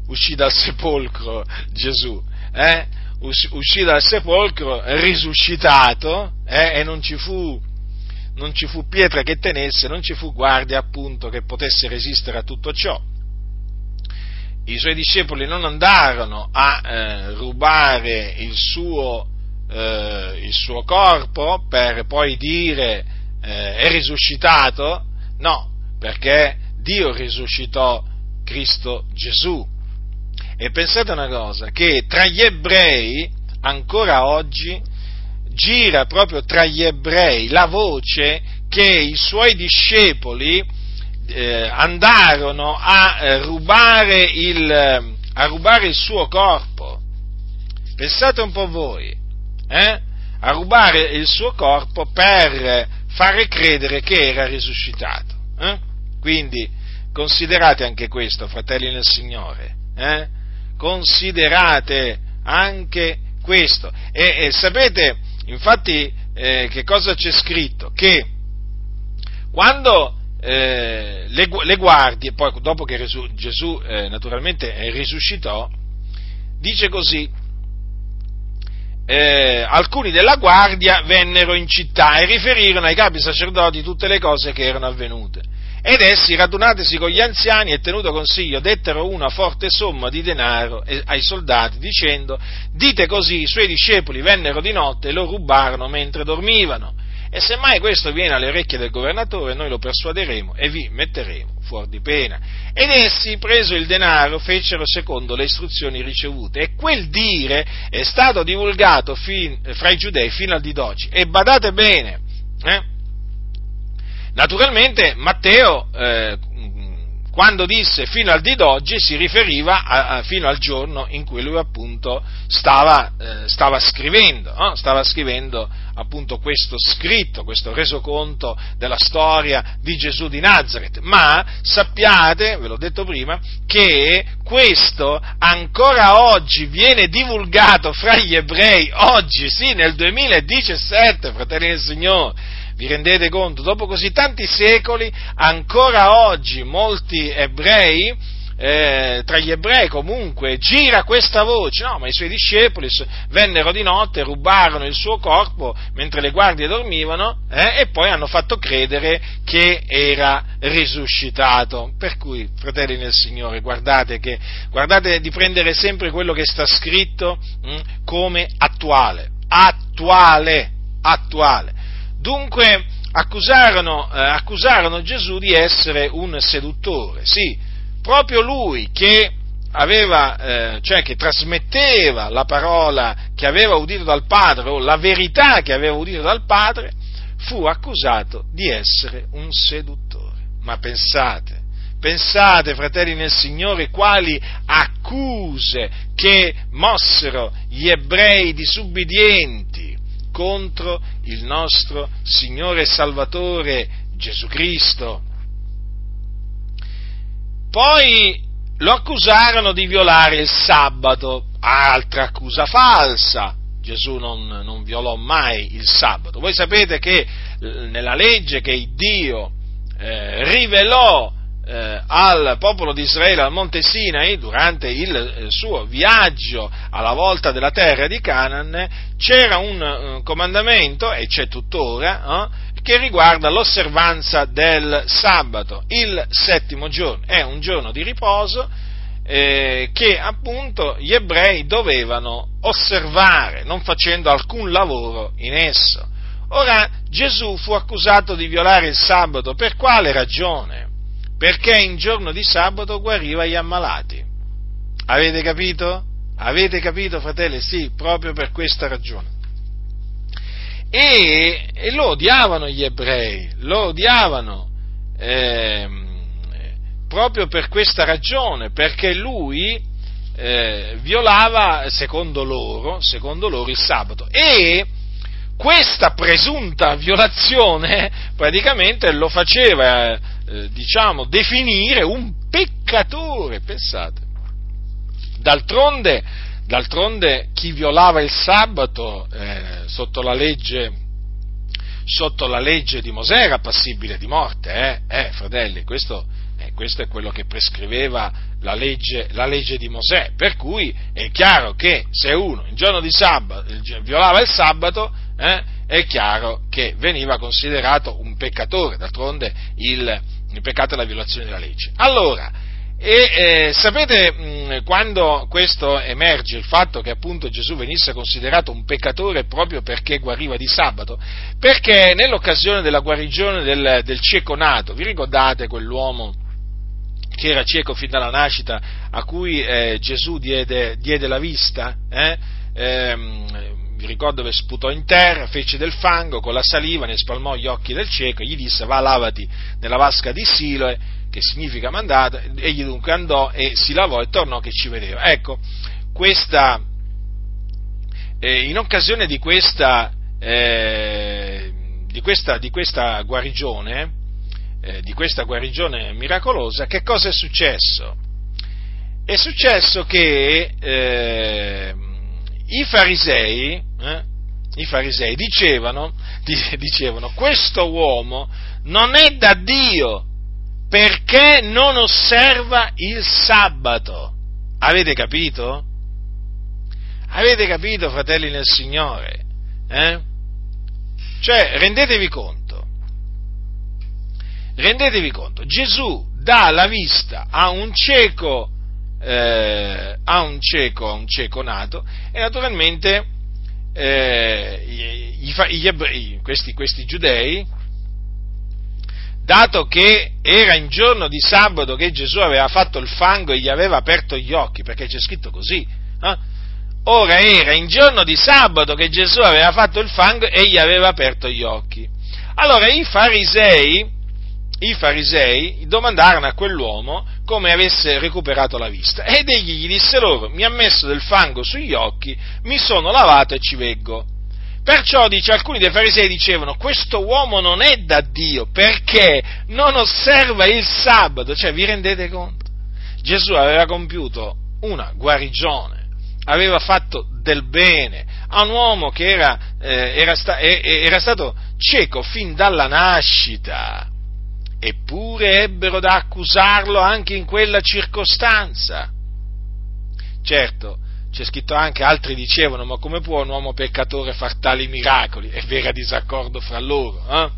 S1: uscì dal sepolcro Gesù. Eh? Uscì dal sepolcro risuscitato eh, e non ci, fu, non ci fu pietra che tenesse, non ci fu guardia appunto che potesse resistere a tutto ciò. I suoi discepoli non andarono a eh, rubare il suo, eh, il suo, corpo per poi dire eh, è risuscitato, no, perché Dio risuscitò Cristo Gesù e pensate una cosa, che tra gli ebrei, ancora oggi, gira proprio tra gli ebrei la voce che i suoi discepoli eh, andarono a, eh, rubare il, a rubare il suo corpo. Pensate un po' voi, eh? a rubare il suo corpo per fare credere che era risuscitato. Eh? Quindi considerate anche questo, fratelli nel Signore. Eh? Considerate anche questo. E, e sapete, infatti, eh, che cosa c'è scritto? Che quando eh, le, le, guardie, poi dopo che Gesù, Gesù eh, naturalmente risuscitò, dice così, eh, alcuni della guardia vennero in città e riferirono ai capi sacerdoti tutte le cose che erano avvenute. Ed essi, radunatisi con gli anziani e tenuto consiglio, dettero una forte somma di denaro ai soldati, dicendo, dite così, i suoi discepoli vennero di notte e lo rubarono mentre dormivano. E se mai questo viene alle orecchie del governatore, noi lo persuaderemo e vi metteremo fuori di pena. Ed essi, preso il denaro, fecero secondo le istruzioni ricevute. E quel dire è stato divulgato fin, fra i giudei fino al di d'oggi. E badate bene, eh? Naturalmente Matteo, eh, quando disse fino al di d'oggi, si riferiva a, a, fino al giorno in cui lui appunto stava, eh, stava scrivendo, no? stava scrivendo appunto questo scritto, questo resoconto della storia di Gesù di Nazareth. Ma sappiate, ve l'ho detto prima, che questo ancora oggi viene divulgato fra gli ebrei, oggi sì, nel 2017, fratelli del Signore vi rendete conto? Dopo così tanti secoli, ancora oggi molti ebrei, eh, tra gli ebrei comunque, gira questa voce, no, ma i suoi discepoli vennero di notte, rubarono il suo corpo mentre le guardie dormivano eh, e poi hanno fatto credere che era risuscitato. Per cui, fratelli nel Signore, guardate, che, guardate di prendere sempre quello che sta scritto mh, hm, come attuale, attuale, attuale. Dunque accusarono, eh, accusarono Gesù di essere un seduttore, sì, proprio lui che aveva, eh, cioè che trasmetteva la parola che aveva udito dal Padre o la verità che aveva udito dal Padre, fu accusato di essere un seduttore. Ma pensate, pensate, fratelli nel Signore, quali accuse che mossero gli ebrei disubbidienti contro il nostro Signore e Salvatore Gesù Cristo. Poi lo accusarono di violare il sabato, altra accusa falsa. Gesù non, non violò mai il sabato. Voi sapete che nella legge che Dio eh, rivelò eh, al popolo di Israele al Monte Sinai durante il eh, suo viaggio alla volta della terra di Canaan c'era un uh, comandamento, e c'è tuttora, eh, che riguarda l'osservanza del sabato. Il settimo giorno è un giorno di riposo eh, che appunto gli ebrei dovevano osservare, non facendo alcun lavoro in esso. Ora Gesù fu accusato di violare il sabato, per quale ragione? Perché in giorno di sabato guariva gli ammalati. Avete capito? Avete capito, fratelli? Sì, proprio per questa ragione. E, e lo odiavano gli ebrei, lo odiavano eh, proprio per questa ragione, perché lui eh, violava, secondo loro, secondo loro, il sabato. E questa presunta violazione praticamente lo faceva, eh, diciamo, definire un peccatore, pensate. D'altronde, d'altronde chi violava il sabato eh, sotto, la legge, sotto la legge di Mosè era passibile di morte, eh? eh fratelli, questo, eh, questo, è quello che prescriveva la legge, la legge, di Mosè, per cui è chiaro che se uno in giorno di sabato violava il sabato, è chiaro che veniva considerato un peccatore, d'altronde il, il peccato è la violazione della legge. Allora, e eh, sapete mh, quando questo emerge, il fatto che appunto Gesù venisse considerato un peccatore proprio perché guariva di sabato? Perché nell'occasione della guarigione del, del cieco nato, vi ricordate quell'uomo che era cieco fin dalla nascita, a cui eh, Gesù diede, diede, la vista? Eh? Ehm, vi ricordo che sputò in terra, fece del fango, con la saliva ne spalmò gli occhi del cieco e gli disse va lavati nella vasca di Siloe che significa mandato, egli dunque andò e si lavò e tornò che ci vedeva. Ecco, questa, eh, in occasione di questa, eh, di questa, di questa guarigione, eh, di questa guarigione miracolosa, che cosa è successo? È successo che eh, i farisei, eh, i farisei dicevano, dicevano, questo uomo non è da Dio, perché non osserva il sabato. Avete capito? Avete capito, fratelli nel Signore? Eh? Cioè, rendetevi conto, rendetevi conto, Gesù dà la vista a un cieco, eh, a un cieco, a un cieco nato, e naturalmente eh, gli, gli ebrei, questi, questi giudei, dato che era in giorno di sabato che Gesù aveva fatto il fango e gli aveva aperto gli occhi, perché c'è scritto così, eh? ora era in giorno di sabato che Gesù aveva fatto il fango e gli aveva aperto gli occhi. Allora i farisei, i farisei domandarono a quell'uomo come avesse recuperato la vista ed egli gli disse loro, mi ha messo del fango sugli occhi, mi sono lavato e ci veggo. Perciò dice, alcuni dei farisei dicevano, questo uomo non è da Dio perché non osserva il sabato, cioè vi rendete conto? Gesù aveva compiuto una guarigione, aveva fatto del bene a un uomo che era, eh, era, sta, eh, era stato cieco fin dalla nascita, eppure ebbero da accusarlo anche in quella circostanza. Certo, c'è scritto anche, altri dicevano, ma come può un uomo peccatore far tali miracoli? E v'era disaccordo fra loro. Eh?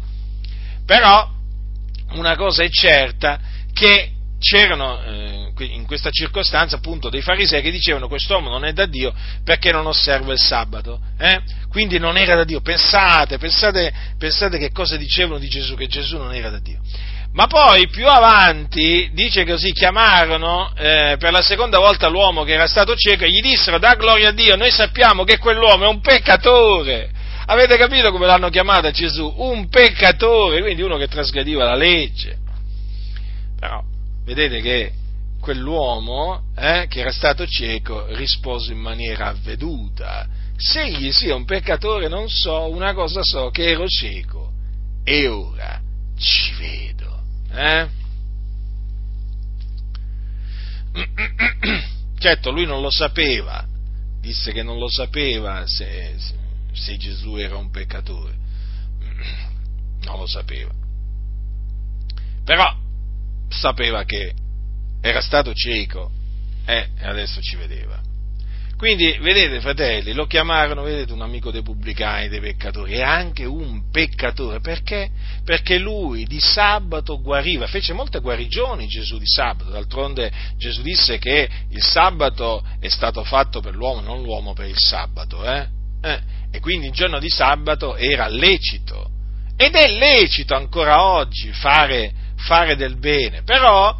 S1: Però una cosa è certa, che c'erano eh, in questa circostanza appunto dei farisei che dicevano quest'uomo non è da Dio perché non osserva il sabato, eh? quindi non era da Dio. Pensate, pensate, pensate che cosa dicevano di Gesù, che Gesù non era da Dio. Ma poi più avanti, dice così, chiamarono eh, per la seconda volta l'uomo che era stato cieco e gli dissero, da gloria a Dio, noi sappiamo che quell'uomo è un peccatore. Avete capito come l'hanno chiamato a Gesù? Un peccatore, quindi uno che trasgrediva la legge. Però, vedete che quell'uomo eh, che era stato cieco rispose in maniera avveduta. Se egli sia un peccatore non so, una cosa so, che ero cieco e ora ci vedo. Eh? Certo, lui non lo sapeva, disse che non lo sapeva se, se Gesù era un peccatore, non lo sapeva, però sapeva che era stato cieco eh, e adesso ci vedeva. Quindi, vedete, fratelli, lo chiamarono, vedete, un amico dei pubblicani, dei peccatori, e anche un peccatore. Perché? Perché lui di sabato guariva, fece molte guarigioni Gesù di sabato. D'altronde Gesù disse che il sabato è stato fatto per l'uomo, non l'uomo per il sabato. Eh? Eh, e quindi il giorno di sabato era lecito. Ed è lecito ancora oggi fare, fare del bene. Però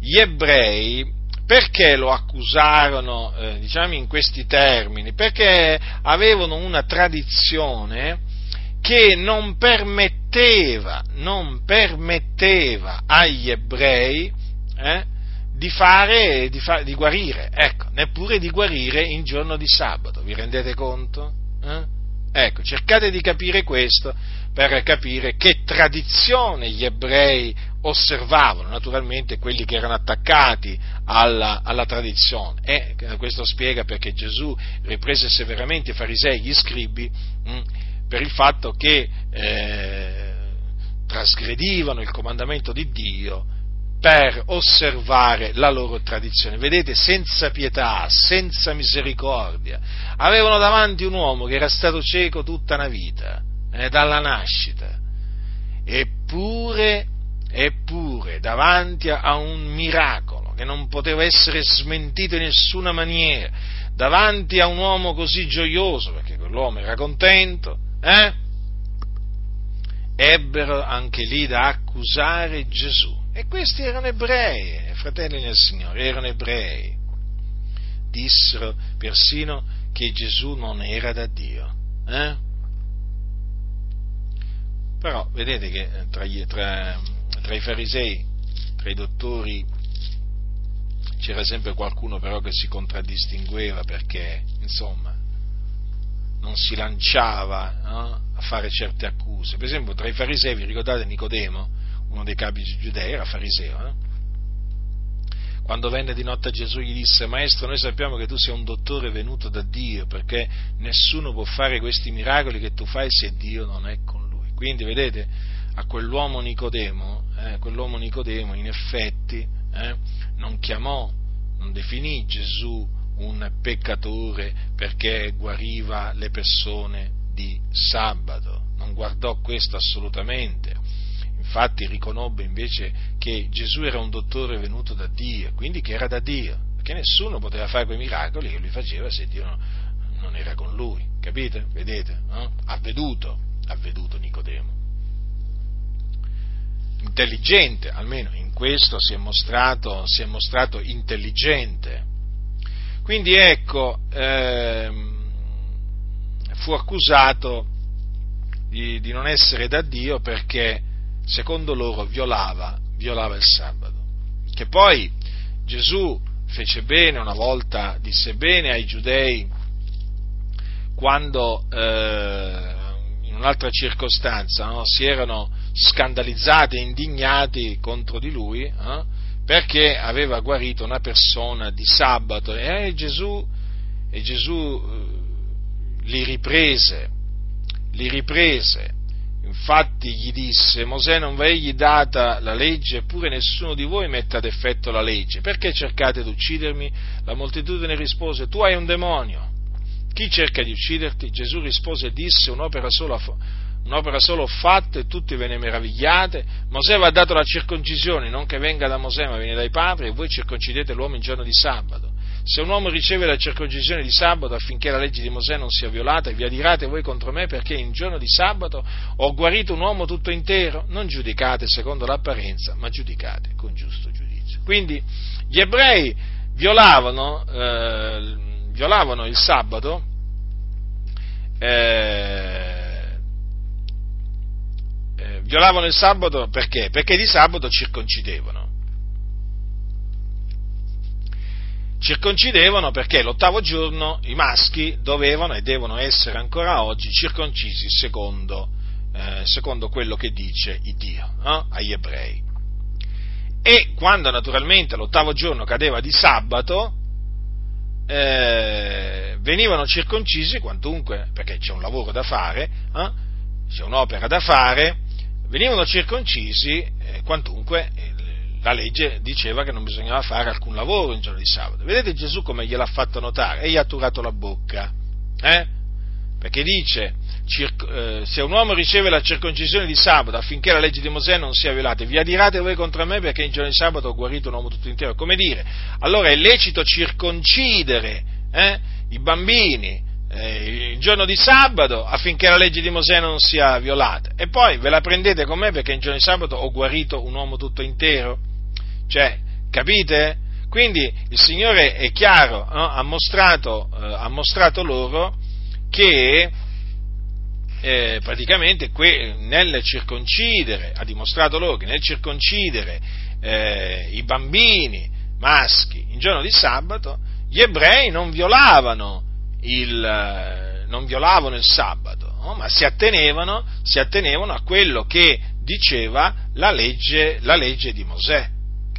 S1: gli ebrei perché lo accusarono, eh, diciamo, in questi termini? Perché avevano una tradizione che non permetteva, non permetteva agli ebrei eh, di, fare, di, fa, di, guarire, ecco, neppure di guarire in giorno di sabato, vi rendete conto? Eh? Ecco, cercate di capire questo per capire che tradizione gli ebrei osservavano, naturalmente quelli che erano attaccati alla, alla, tradizione. E questo spiega perché Gesù riprese severamente i farisei e gli scribi mh, mm, per il fatto che eh, trasgredivano il comandamento di Dio per osservare la loro tradizione. Vedete, senza pietà, senza misericordia. Avevano davanti un uomo che era stato cieco tutta una vita, eh, dalla nascita. Eppure eppure davanti a un miracolo che non poteva essere smentito in nessuna maniera, davanti a un uomo così gioioso, perché quell'uomo era contento, eh? ebbero anche lì da accusare Gesù. E questi erano ebrei, fratelli nel Signore, erano ebrei. Dissero persino che Gesù non era da Dio. Eh? Però vedete che tra, gli, tra tra i farisei, tra i dottori, c'era sempre qualcuno però che si contraddistingueva perché, insomma, non si lanciava no? a fare certe accuse. Per esempio, tra i farisei, vi ricordate Nicodemo, uno dei capi giudei, era fariseo, no? Quando venne di notte a Gesù gli disse, Maestro, noi sappiamo che tu sei un dottore venuto da Dio, perché nessuno può fare questi miracoli che tu fai se Dio non è con lui. Quindi, vedete, a quell'uomo Nicodemo eh, quell'uomo Nicodemo in effetti eh, non chiamò, non definì Gesù un peccatore perché guariva le persone di sabato, non guardò questo assolutamente. Infatti riconobbe invece che Gesù era un dottore venuto da Dio, quindi che era da Dio, perché nessuno poteva fare quei miracoli che lui faceva se Dio non era con lui, capite? Vedete? No? Ha veduto, ha veduto Nicodemo intelligente, almeno in questo si è mostrato, si è mostrato intelligente. Quindi ecco, ehm, fu accusato di, di, non essere da Dio perché secondo loro violava, violava il sabato. Che poi Gesù fece bene, una volta disse bene ai giudei quando eh, in un'altra circostanza no, si erano scandalizzati e indignati contro di lui eh, perché aveva guarito una persona di sabato e Gesù, e Gesù eh, li riprese, li riprese. Infatti gli disse, Mosè non v'egli data la legge, eppure nessuno di voi mette ad effetto la legge. Perché cercate di uccidermi? La moltitudine rispose, tu hai un demonio. Chi cerca di ucciderti? Gesù rispose e disse, un'opera sola un'opera solo ho fatto e tutti ve ne meravigliate. Mosè va dato la circoncisione, non che venga da Mosè ma viene dai padri e voi circoncidete l'uomo in giorno di sabato. Se un uomo riceve la circoncisione di sabato affinché la legge di Mosè non sia violata, vi adirate voi contro me perché in giorno di sabato ho guarito un uomo tutto intero. Non giudicate secondo l'apparenza, ma giudicate con giusto giudizio. Quindi gli ebrei violavano, eh, violavano il sabato eh, violavano il sabato perché? Perché di sabato circoncidevano. Circoncidevano perché l'ottavo giorno i maschi dovevano e devono essere ancora oggi circoncisi secondo, eh, secondo quello che dice il Dio no? agli ebrei. E quando naturalmente l'ottavo giorno cadeva di sabato, eh, venivano circoncisi quantunque, perché c'è un lavoro da fare, eh, c'è un'opera da fare, venivano circoncisi eh, quantunque la legge diceva che non bisognava fare alcun lavoro il giorno di sabato. Vedete Gesù come gliel'ha fatto notare e gli ha turato la bocca. Eh? Perché dice, eh, se un uomo riceve la circoncisione di sabato affinché la legge di Mosè non sia violata, vi adirate voi contro me perché il giorno di sabato ho guarito un uomo tutto intero. Come dire, allora è lecito circoncidere eh, i bambini eh, il giorno di sabato affinché la legge di Mosè non sia violata. E poi ve la prendete con me perché il giorno di sabato ho guarito un uomo tutto intero. Cioè, capite? Quindi il Signore è chiaro, no? ha, mostrato, eh, ha, mostrato, loro che eh, praticamente que- nel circoncidere, ha dimostrato loro che nel circoncidere eh, i bambini maschi in giorno di sabato, gli ebrei non violavano il, eh, non violavano il sabato, no? ma si attenevano, si attenevano, a quello che diceva la legge, la legge di Mosè,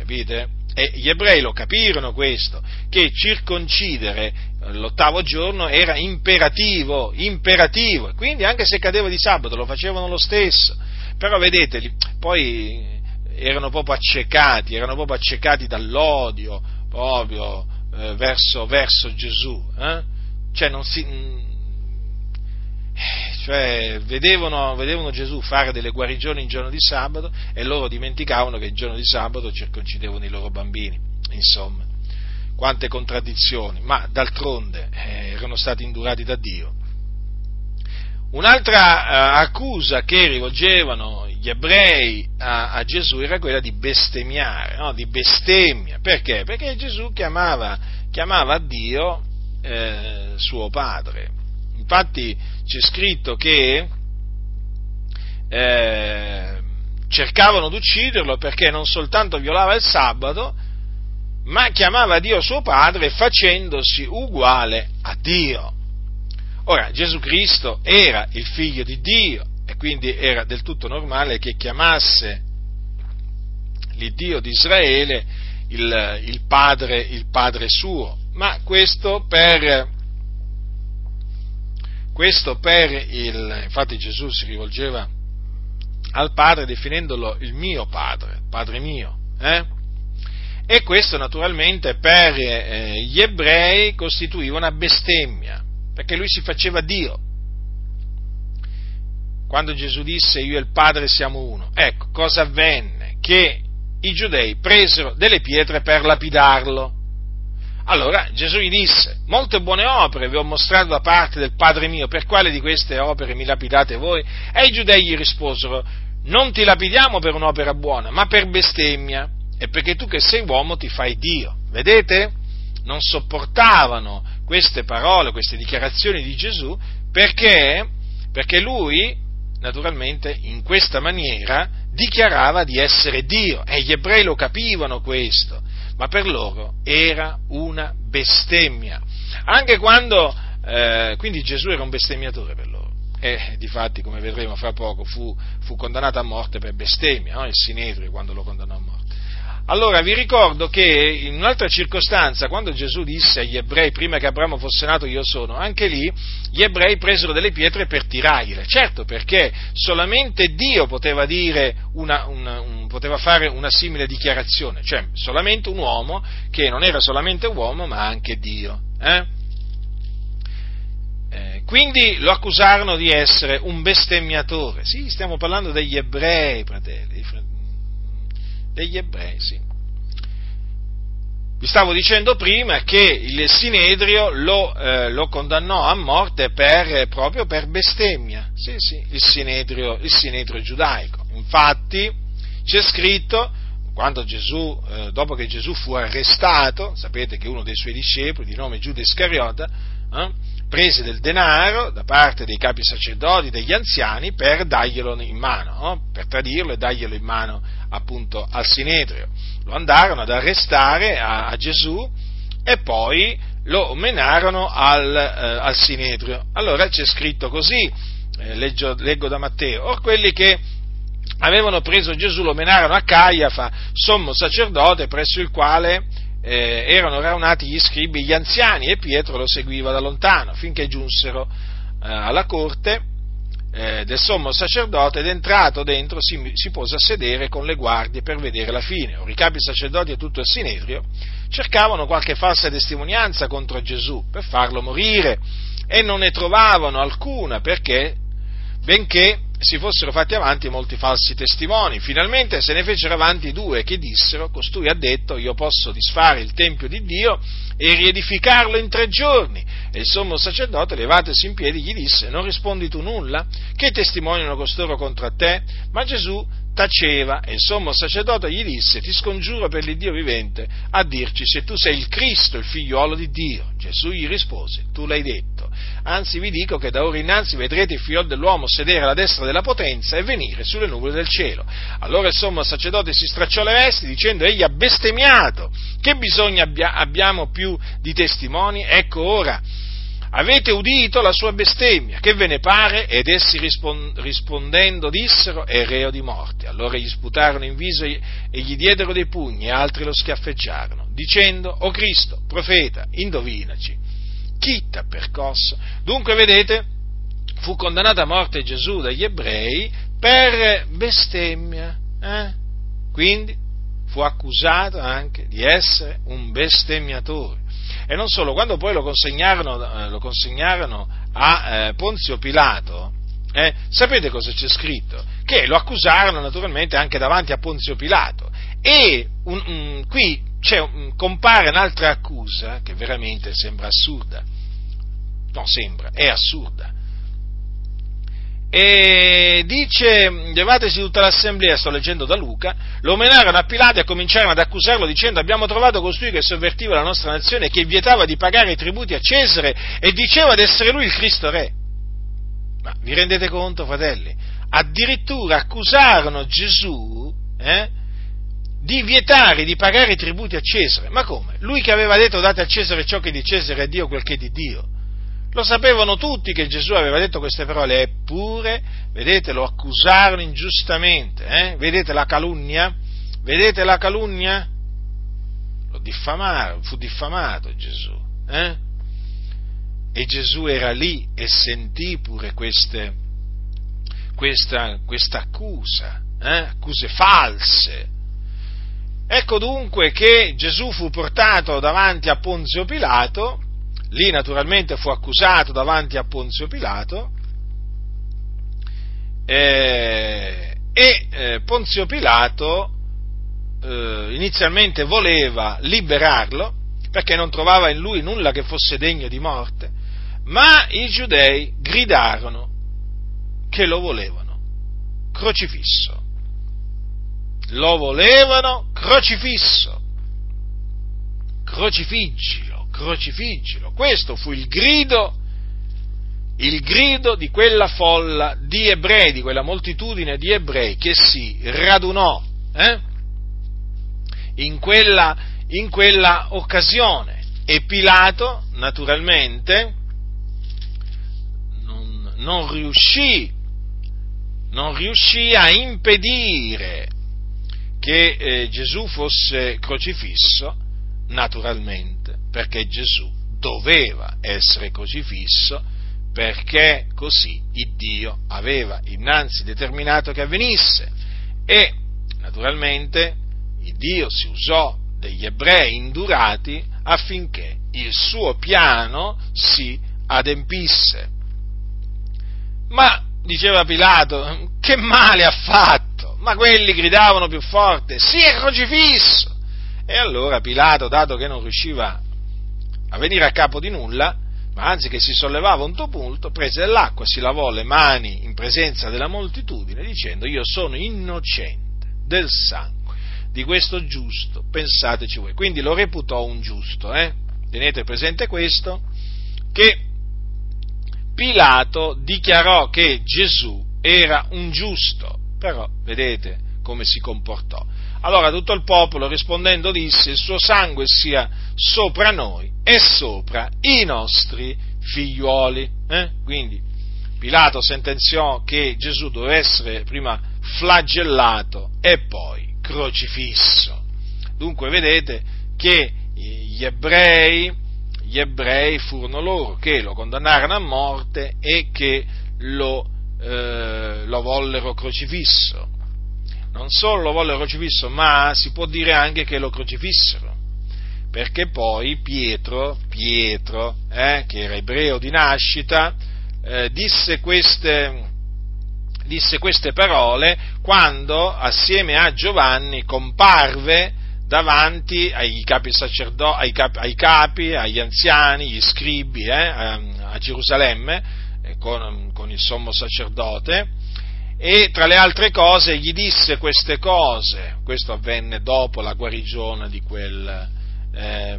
S1: capite? E gli ebrei lo capirono questo, che circoncidere l'ottavo giorno era imperativo, imperativo, quindi anche se cadeva di sabato lo facevano lo stesso, però vedete, poi erano proprio accecati, erano proprio accecati dall'odio proprio eh, verso, verso, Gesù, eh? cioè, non si, cioè vedevano, vedevano, Gesù fare delle guarigioni in giorno di sabato e loro dimenticavano che il giorno di sabato circoncidevano i loro bambini. Insomma, quante contraddizioni, ma d'altronde eh, erano stati indurati da Dio. Un'altra eh, accusa che rivolgevano gli ebrei a, a, Gesù era quella di bestemmiare, no? di bestemmia. Perché? Perché Gesù chiamava, chiamava Dio eh, suo padre. Infatti c'è scritto che eh, cercavano di ucciderlo perché non soltanto violava il sabato, ma chiamava Dio suo padre facendosi uguale a Dio. Ora, Gesù Cristo era il figlio di Dio e quindi era del tutto normale che chiamasse l'Iddio di Israele il, il, padre, il padre suo ma questo per, questo per il, infatti Gesù si rivolgeva al Padre definendolo il mio Padre, Padre mio, eh? e questo naturalmente per eh, gli ebrei costituiva una bestemmia, perché lui si faceva Dio. Quando Gesù disse io e il Padre siamo uno, ecco cosa avvenne? Che i giudei presero delle pietre per lapidarlo allora Gesù gli disse, molte buone opere vi ho mostrato da parte del Padre mio, per quale di queste opere mi lapidate voi? E i giudei gli risposero, non ti lapidiamo per un'opera buona, ma per bestemmia, e perché tu che sei uomo ti fai Dio. Vedete? Non sopportavano queste parole, queste dichiarazioni di Gesù, perché, perché lui, naturalmente, in questa maniera dichiarava di essere Dio, e gli ebrei lo capivano questo ma per loro era una bestemmia. Anche quando, eh, quindi Gesù era un bestemmiatore per loro. E difatti, come vedremo fra poco, fu, fu condannato a morte per bestemmia, no? il Sinedrio quando lo condannò a morte. Allora vi ricordo che in un'altra circostanza, quando Gesù disse agli ebrei prima che Abramo fosse nato io sono, anche lì gli ebrei presero delle pietre per tirargliele. Certo, perché solamente Dio poteva, una, una, un, poteva fare una simile dichiarazione, cioè solamente un uomo che non era solamente uomo ma anche Dio. Eh? Eh, quindi lo accusarono di essere un bestemmiatore. Sì, stiamo parlando degli ebrei, fratelli, degli ebrei. Vi stavo dicendo prima che il Sinedrio lo, eh, lo condannò a morte per, proprio per bestemmia, sì, sì, il Sinedrio, il Sinedrio giudaico. Infatti c'è scritto, quando Gesù, eh, dopo che Gesù fu arrestato, sapete che uno dei suoi discepoli, di nome Giuda Iscariota, eh, prese del denaro da parte dei capi sacerdoti, degli anziani, per darglielo in mano, no? per tradirlo e darglielo in mano appunto al Sinedrio. Lo andarono ad arrestare a, a Gesù e poi lo menarono al, eh, al, Sinedrio. Allora c'è scritto così, eh, leggo, leggo da Matteo, or quelli che avevano preso Gesù lo menarono a Caiafa, sommo sacerdote, presso il quale eh, erano raunati gli scribi, gli anziani, e Pietro lo seguiva da lontano, finché giunsero eh, alla corte eh, del sommo sacerdote ed entrato dentro si, si, pose a sedere con le guardie per vedere la fine. Ora i capi sacerdoti e tutto il sinedrio cercavano qualche falsa testimonianza contro Gesù per farlo morire e non ne trovavano alcuna perché, benché si fossero fatti avanti molti falsi testimoni. Finalmente se ne fecero avanti due che dissero, costui ha detto, io posso disfare il Tempio di Dio e riedificarlo in tre giorni. E il sommo sacerdote, levatesi in piedi, gli disse, non rispondi tu nulla? Che testimoniano costoro contro te? Ma Gesù taceva e il sommo sacerdote gli disse, ti scongiuro per l'Iddio vivente a dirci se tu sei il Cristo, il figliuolo di Dio. Gesù gli rispose, tu l'hai detto, anzi vi dico che da ora innanzi vedrete il figlio dell'uomo sedere alla destra della potenza e venire sulle nuvole del cielo. Allora il sommo sacerdote si stracciò le vesti dicendo, egli ha bestemmiato, che bisogno abbia, abbiamo più di testimoni? Ecco ora, avete udito la sua bestemmia, che ve ne pare? Ed essi rispondendo dissero, è reo di morte. Allora gli sputarono in viso e gli diedero dei pugni e altri lo schiaffeggiarono, dicendo, o Cristo, profeta, indovinaci, chi t'ha percosso? Dunque vedete, fu condannato a morte Gesù dagli ebrei per bestemmia. Eh? Quindi fu accusato anche di essere un bestemmiatore. E non solo, quando poi lo consegnarono, eh, lo consegnarono a eh, Ponzio Pilato, eh, sapete cosa c'è scritto? Che lo accusarono naturalmente anche davanti a Ponzio Pilato. E un, un, qui un, compare un'altra accusa che veramente sembra assurda. No, sembra, è assurda e dice, levatesi tutta l'assemblea, sto leggendo da Luca, lo menarono a Pilato e cominciarono ad accusarlo dicendo abbiamo trovato costui che sovvertiva la nostra nazione che vietava di pagare i tributi a Cesare e diceva di essere lui il Cristo Re. Ma vi rendete conto, fratelli? Addirittura accusarono Gesù eh, di vietare di pagare i tributi a Cesare. Ma come? Lui che aveva detto date a Cesare ciò che è di Cesare e a Dio quel che è di Dio. Lo sapevano tutti che Gesù aveva detto queste parole, eppure, vedete, lo accusarono ingiustamente. Eh? Vedete la calunnia? Vedete la calunnia? Lo diffamarono, fu diffamato Gesù. Eh? E Gesù era lì e sentì pure queste, questa, questa accusa, eh? accuse false. Ecco dunque che Gesù fu portato davanti a Ponzio Pilato lì naturalmente fu accusato davanti a Ponzio Pilato eh, e eh, Ponzio Pilato eh, inizialmente voleva liberarlo perché non trovava in lui nulla che fosse degno di morte, ma i giudei gridarono che lo volevano crocifisso. Lo volevano crocifisso. Crocifiggi crocifiggilo. Questo fu il grido, il grido di quella folla di ebrei, di quella moltitudine di ebrei che si radunò eh, in, quella, in quella occasione. E Pilato, naturalmente, non, non riuscì, non riuscì a impedire che eh, Gesù fosse crocifisso, naturalmente, perché Gesù doveva essere crocifisso perché così il Dio aveva innanzi determinato che avvenisse e naturalmente il Dio si usò degli ebrei indurati affinché il suo piano si adempisse. Ma, diceva Pilato, che male ha fatto? Ma quelli gridavano più forte, sì è crocifisso! E allora Pilato, dato che non riusciva a venire a capo di nulla, ma anzi che si sollevava un tumulto, prese dell'acqua, si lavò le mani in presenza della moltitudine dicendo io sono innocente del sangue di questo giusto, pensateci voi. Quindi lo reputò un giusto, eh? tenete presente questo, che Pilato dichiarò che Gesù era un giusto, però vedete come si comportò. Allora tutto il popolo rispondendo disse il suo sangue sia sopra noi e sopra i nostri figliuoli. Eh? Quindi Pilato sentenziò che Gesù doveva essere prima flagellato e poi crocifisso. Dunque vedete che gli ebrei, gli ebrei furono loro che lo condannarono a morte e che lo eh, lo vollero crocifisso. Non solo lo vollero crocifisso, ma si può dire anche che lo crocifissero. Perché poi Pietro, Pietro eh, che era ebreo di nascita, eh, disse queste, disse queste parole quando assieme a Giovanni comparve davanti ai capi, sacerdo- ai capi, ai capi agli anziani, gli scribi eh, a, a, Gerusalemme eh, con, con, il sommo sacerdote e tra le altre cose gli disse queste cose, questo avvenne dopo la guarigione di, quel, eh,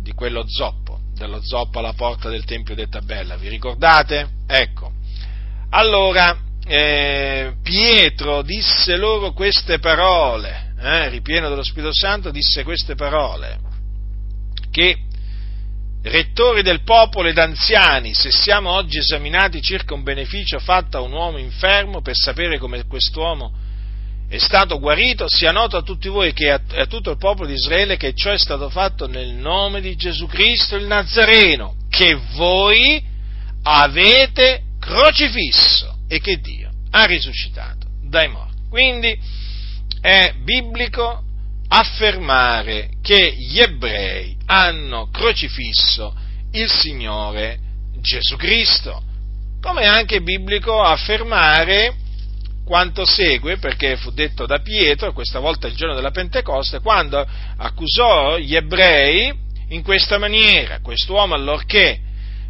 S1: di quello zoppo, dello zoppo alla porta del Tempio detta Bella, vi ricordate? Ecco, allora eh, Pietro disse loro queste parole, eh, ripieno dello Spirito Santo, disse queste parole, che rettori del popolo ed anziani, se siamo oggi esaminati circa un beneficio fatto a un uomo infermo per sapere come quest'uomo è stato guarito, sia noto a tutti voi che a, a tutto il popolo di Israele che ciò è stato fatto nel nome di Gesù Cristo il Nazareno, che voi avete crocifisso e che Dio ha risuscitato dai morti. Quindi, è biblico affermare che gli ebrei hanno crocifisso il Signore Gesù Cristo, come è anche biblico affermare quanto segue, perché fu detto da Pietro, questa volta il giorno della Pentecoste, quando accusò gli ebrei in questa maniera, quest'uomo allorché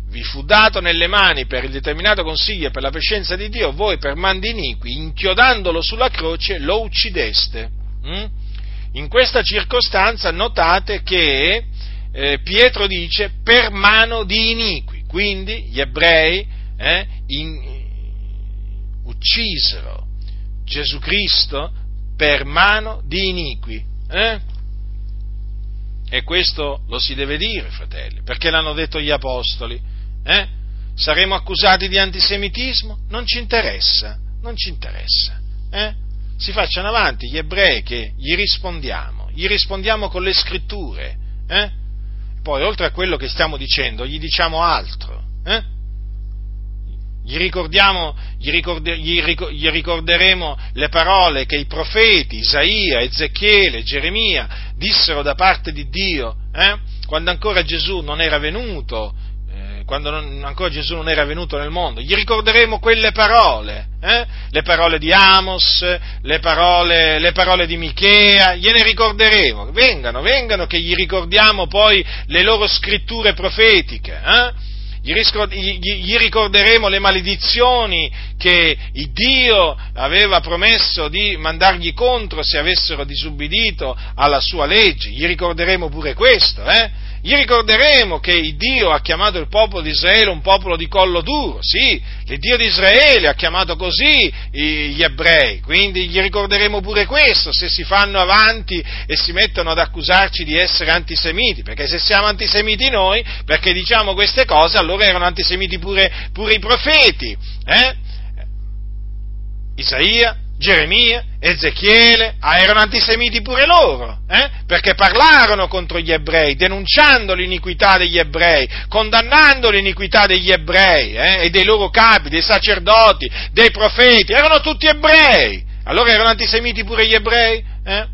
S1: vi fu dato nelle mani per il determinato consiglio e per la presenza di Dio, voi per mandi iniqui, inchiodandolo sulla croce, lo uccideste. Mm? In questa circostanza notate che eh, Pietro dice per mano di iniqui, quindi gli ebrei eh, in, uccisero Gesù Cristo per mano di iniqui. Eh? E questo lo si deve dire, fratelli, perché l'hanno detto gli apostoli. Eh? Saremo accusati di antisemitismo? Non ci interessa, non ci interessa. Eh? Si facciano avanti gli ebrei che gli rispondiamo, gli rispondiamo con le scritture. Eh? Poi, oltre a quello che stiamo dicendo, gli diciamo altro. Eh? Gli, gli, ricorde, gli, gli, ricorderemo le parole che i profeti Isaia, Ezechiele, Geremia dissero da parte di Dio, eh? quando ancora Gesù non era venuto quando non, ancora Gesù non era venuto nel mondo, gli ricorderemo quelle parole, eh? le parole di Amos, le parole, le parole di Michea, gliene ricorderemo, vengano, vengano che gli ricordiamo poi le loro scritture profetiche, eh? gli ricorderemo le maledizioni che Dio aveva promesso di mandargli contro se avessero disubbidito alla sua legge, gli ricorderemo pure questo, eh? Gli ricorderemo che Dio ha chiamato il popolo di Israele un popolo di collo duro, sì, il Dio di Israele ha chiamato così gli ebrei, quindi gli ricorderemo pure questo se si fanno avanti e si mettono ad accusarci di essere antisemiti, perché se siamo antisemiti noi, perché diciamo queste cose, allora erano antisemiti pure, pure i profeti, eh? Isaia, Geremia, Ezechiele, ah, erano antisemiti pure loro, eh? perché parlarono contro gli ebrei, denunciando l'iniquità degli ebrei, condannando l'iniquità degli ebrei eh? e dei loro capi, dei sacerdoti, dei profeti, erano tutti ebrei. Allora erano antisemiti pure gli ebrei? Eh?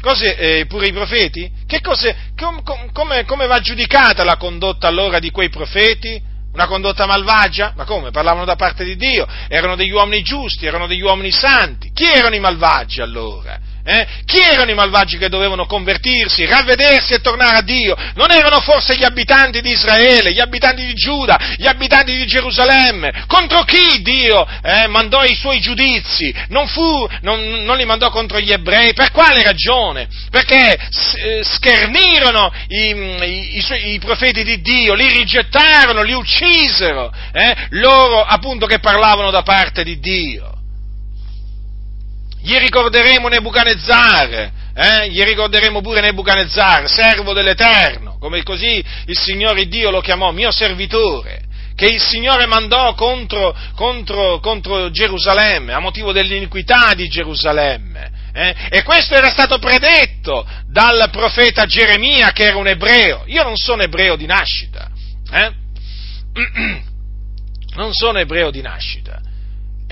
S1: Cose, eh, pure i profeti? Cose, com, com, come, come va giudicata la condotta allora di quei profeti? Una condotta malvagia? Ma come? Parlavano da parte di Dio, erano degli uomini giusti, erano degli uomini santi. Chi erano i malvagi allora? Eh? Chi erano i malvagi che dovevano convertirsi, ravvedersi e tornare a Dio? Non erano forse gli abitanti di Israele, gli abitanti di Giuda, gli abitanti di Gerusalemme? Contro chi Dio eh, mandò i suoi giudizi? Non, fu, non, non, li mandò contro gli ebrei? Per quale ragione? Perché eh, schernirono i, i, i, i profeti di Dio, li rigettarono, li uccisero, eh? loro appunto che parlavano da parte di Dio gli ricorderemo Nebuchadnezzar, eh? gli ricorderemo pure Nebuchadnezzar, servo dell'Eterno, come così il Signore Dio lo chiamò, mio servitore, che il Signore mandò contro, contro, contro Gerusalemme, a motivo dell'iniquità di Gerusalemme. Eh? E questo era stato predetto dal profeta Geremia, che era un ebreo. Io non sono ebreo di nascita. Eh? non sono ebreo di nascita.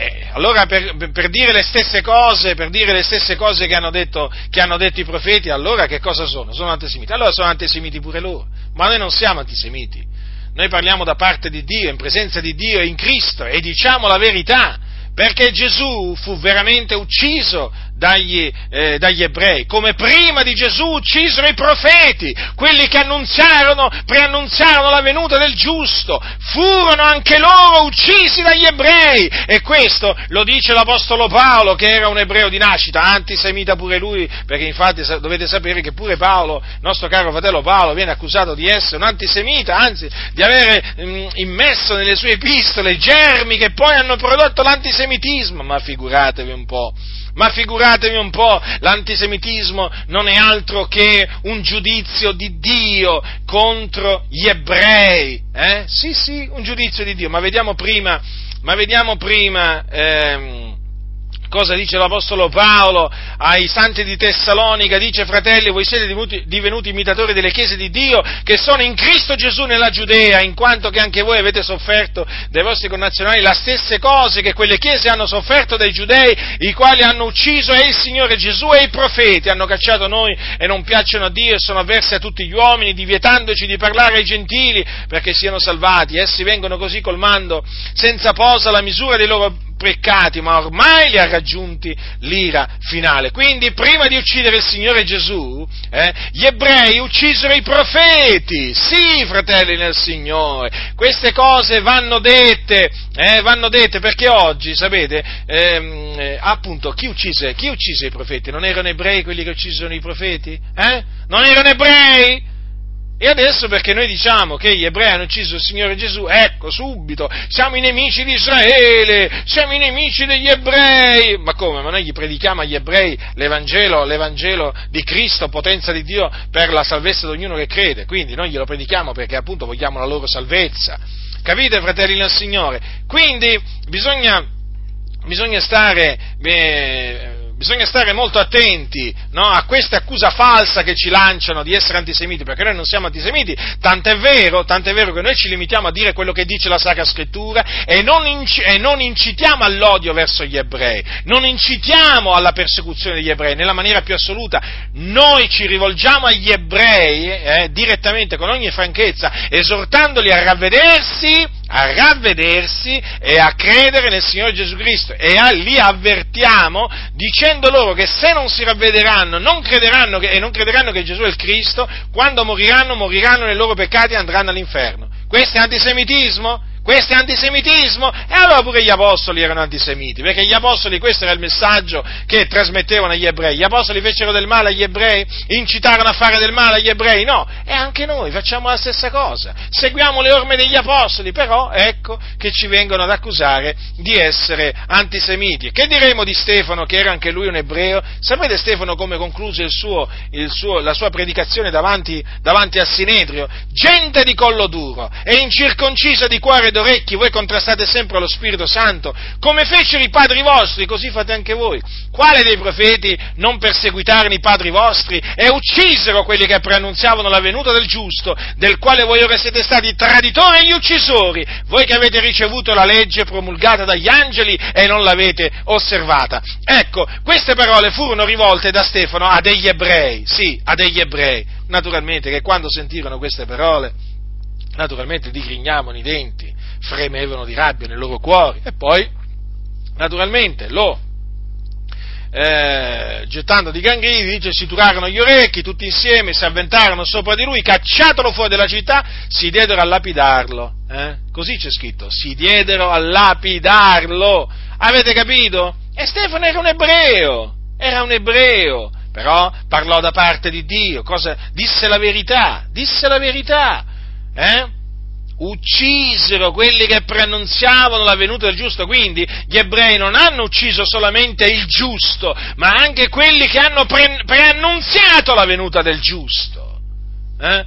S1: Eh, allora per, per, dire le stesse cose, per dire le stesse cose che hanno, detto, che hanno detto i profeti, allora che cosa sono? Sono antisemiti. Allora sono antisemiti pure loro. Ma noi non siamo antisemiti. Noi parliamo da parte di Dio, in presenza di Dio in Cristo e diciamo la verità perché Gesù fu veramente ucciso dagli, eh, dagli, ebrei, come prima di Gesù uccisero i profeti, quelli che annunziarono, preannunziarono la venuta del giusto, furono anche loro uccisi dagli ebrei. E questo lo dice l'Apostolo Paolo che era un ebreo di nascita, antisemita pure lui, perché infatti dovete sapere che pure Paolo, nostro caro fratello Paolo, viene accusato di essere un antisemita, anzi di avere mh, mm, immesso nelle sue epistole germi che poi hanno prodotto l'antisemitismo l'antisemitismo, ma figuratevi un po', ma figuratevi un po', l'antisemitismo non è altro che un giudizio di Dio contro gli ebrei, eh? Sì, sì, un giudizio di Dio, ma vediamo prima, ma vediamo prima, ehm, Cosa dice l'Apostolo Paolo ai santi di Tessalonica? Dice, fratelli, voi siete divenuti, divenuti, imitatori delle chiese di Dio che sono in Cristo Gesù nella Giudea, in quanto che anche voi avete sofferto dai vostri connazionali le stesse cose che quelle chiese hanno sofferto dai giudei, i quali hanno ucciso e il Signore Gesù e i profeti, hanno cacciato noi e non piacciono a Dio e sono avversi a tutti gli uomini, divietandoci di parlare ai gentili perché siano salvati. Essi vengono così colmando senza posa la misura dei loro peccati, ma ormai li ha raggiunti l'ira finale. Quindi, prima di uccidere il Signore Gesù, eh, gli ebrei uccisero i profeti. Sì, fratelli nel Signore, queste cose vanno dette, eh, vanno dette perché oggi, sapete, ehm, eh, appunto, chi uccise, chi uccise, i profeti? Non erano ebrei quelli che uccisero i profeti? Eh? Non erano ebrei? E adesso perché noi diciamo che gli ebrei hanno ucciso il Signore Gesù, ecco subito, siamo i nemici di Israele, siamo i nemici degli ebrei. Ma come? Ma noi gli predichiamo agli ebrei l'Evangelo, l'Evangelo di Cristo, potenza di Dio per la salvezza di ognuno che crede. Quindi noi glielo predichiamo perché appunto vogliamo la loro salvezza. Capite, fratelli del Signore? Quindi bisogna, bisogna stare... Eh, bisogna stare molto attenti no, a questa accusa falsa che ci lanciano di essere antisemiti, perché noi non siamo antisemiti, tant'è vero, tant'è vero che noi ci limitiamo a dire quello che dice la Sacra Scrittura e non, inc- e non incitiamo all'odio verso gli ebrei, non incitiamo alla persecuzione degli ebrei nella maniera più assoluta, noi ci rivolgiamo agli ebrei eh, direttamente con ogni franchezza, esortandoli a ravvedersi a ravvedersi e a credere nel Signore Gesù Cristo e a, li avvertiamo dicendo loro che se non si ravvederanno non crederanno che, e non crederanno che Gesù è il Cristo, quando moriranno, moriranno nei loro peccati e andranno all'inferno. Questo è antisemitismo? Questo è antisemitismo? E allora pure gli apostoli erano antisemiti, perché gli apostoli, questo era il messaggio che trasmettevano agli ebrei. Gli apostoli fecero del male agli ebrei, incitarono a fare del male agli ebrei? No, e anche noi facciamo la stessa cosa. Seguiamo le orme degli apostoli, però ecco che ci vengono ad accusare di essere antisemiti. Che diremo di Stefano, che era anche lui un ebreo? Sapete Stefano come concluse il suo, il suo, la sua predicazione davanti, davanti al Sinedrio? Gente di collo duro e incirconcisa di cuore orecchi, voi contrastate sempre lo Spirito Santo, come fecero i padri vostri, così fate anche voi. Quale dei profeti non perseguitarono i padri vostri e uccisero quelli che preannunziavano la venuta del giusto, del quale voi ora siete stati traditori e gli uccisori, voi che avete ricevuto la legge promulgata dagli angeli e non l'avete osservata. Ecco, queste parole furono rivolte da Stefano a degli ebrei, sì, a degli ebrei, naturalmente che quando sentirono queste parole, naturalmente digrignavano i denti, fremevano di rabbia nei loro cuori e poi, naturalmente, lo eh, gettando di gangridi, dice, si turarono gli orecchi tutti insieme, si avventarono sopra di lui, cacciatolo fuori dalla città, si diedero a lapidarlo. Eh? Così c'è scritto, si diedero a lapidarlo. Avete capito? E Stefano era un ebreo, era un ebreo, però parlò da parte di Dio, cosa, disse la verità, disse la verità. Eh? Uccisero quelli che preannunziavano la venuta del giusto, quindi gli ebrei non hanno ucciso solamente il giusto, ma anche quelli che hanno pre- preannunziato la venuta del giusto. Eh?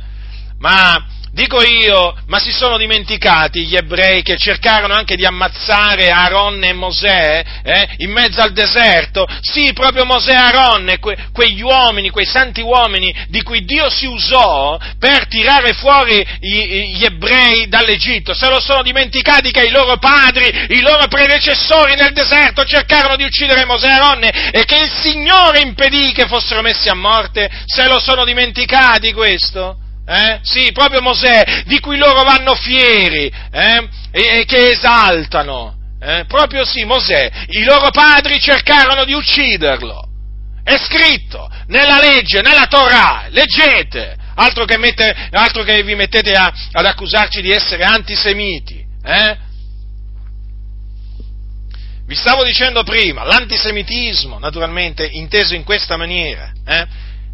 S1: Ma Dico io, ma si sono dimenticati gli ebrei che cercarono anche di ammazzare Aaron e Mosè eh, in mezzo al deserto? Sì, proprio Mosè e Aaron, que, quegli uomini, quei santi uomini di cui Dio si usò per tirare fuori gli, gli ebrei dall'Egitto. Se lo sono dimenticati che i loro padri, i loro predecessori nel deserto cercarono di uccidere Mosè e Aaron e che il Signore impedì che fossero messi a morte? Se lo sono dimenticati questo? Eh? Sì, proprio Mosè, di cui loro vanno fieri eh? e, e, che esaltano. Eh? Proprio sì, Mosè, i loro padri cercarono di ucciderlo. È scritto nella legge, nella Torah, leggete, altro che, mette, altro che vi mettete a, ad accusarci di essere antisemiti. Eh? Vi stavo dicendo prima, l'antisemitismo, naturalmente, inteso in questa maniera, eh?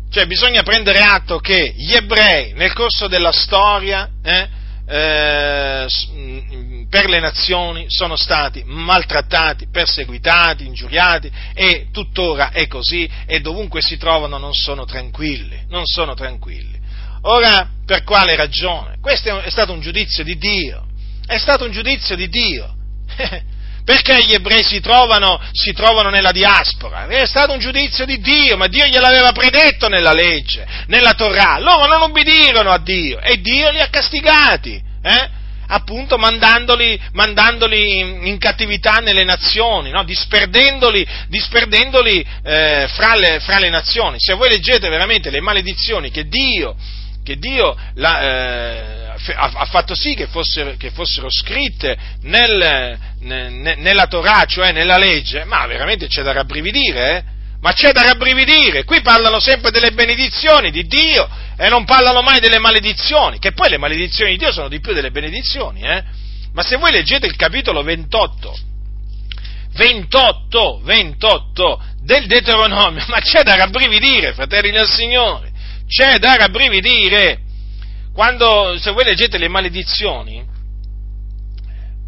S1: Cioè bisogna prendere atto che gli ebrei nel corso della storia eh, eh, mm, per le nazioni sono stati maltrattati, perseguitati, ingiuriati e tuttora è così e dovunque si trovano non sono tranquilli, non sono tranquilli. Ora, per quale ragione? Questo è stato un giudizio di Dio, è stato un giudizio di Dio. Perché gli ebrei si trovano, si trovano, nella diaspora? È stato un giudizio di Dio, ma Dio gliel'aveva predetto nella legge, nella Torah. Loro non ubbidirono a Dio e Dio li ha castigati, eh? appunto mandandoli, mandandoli in, in, cattività nelle nazioni, no? disperdendoli, disperdendoli eh, fra, le, fra, le, nazioni. Se voi leggete veramente le maledizioni che Dio, che Dio la, eh, ha, fatto sì che fossero, che fossero scritte nel, nella Torah, cioè nella legge, ma veramente c'è da rabbrividire, eh? Ma c'è da rabbrividire, qui parlano sempre delle benedizioni di Dio e non parlano mai delle maledizioni, che poi le maledizioni di Dio sono di più delle benedizioni, eh? Ma se voi leggete il capitolo 28, 28, 28 del Deuteronomio, ma c'è da rabbrividire, fratelli del Signore, c'è da rabbrividire. Quando, se voi leggete le maledizioni,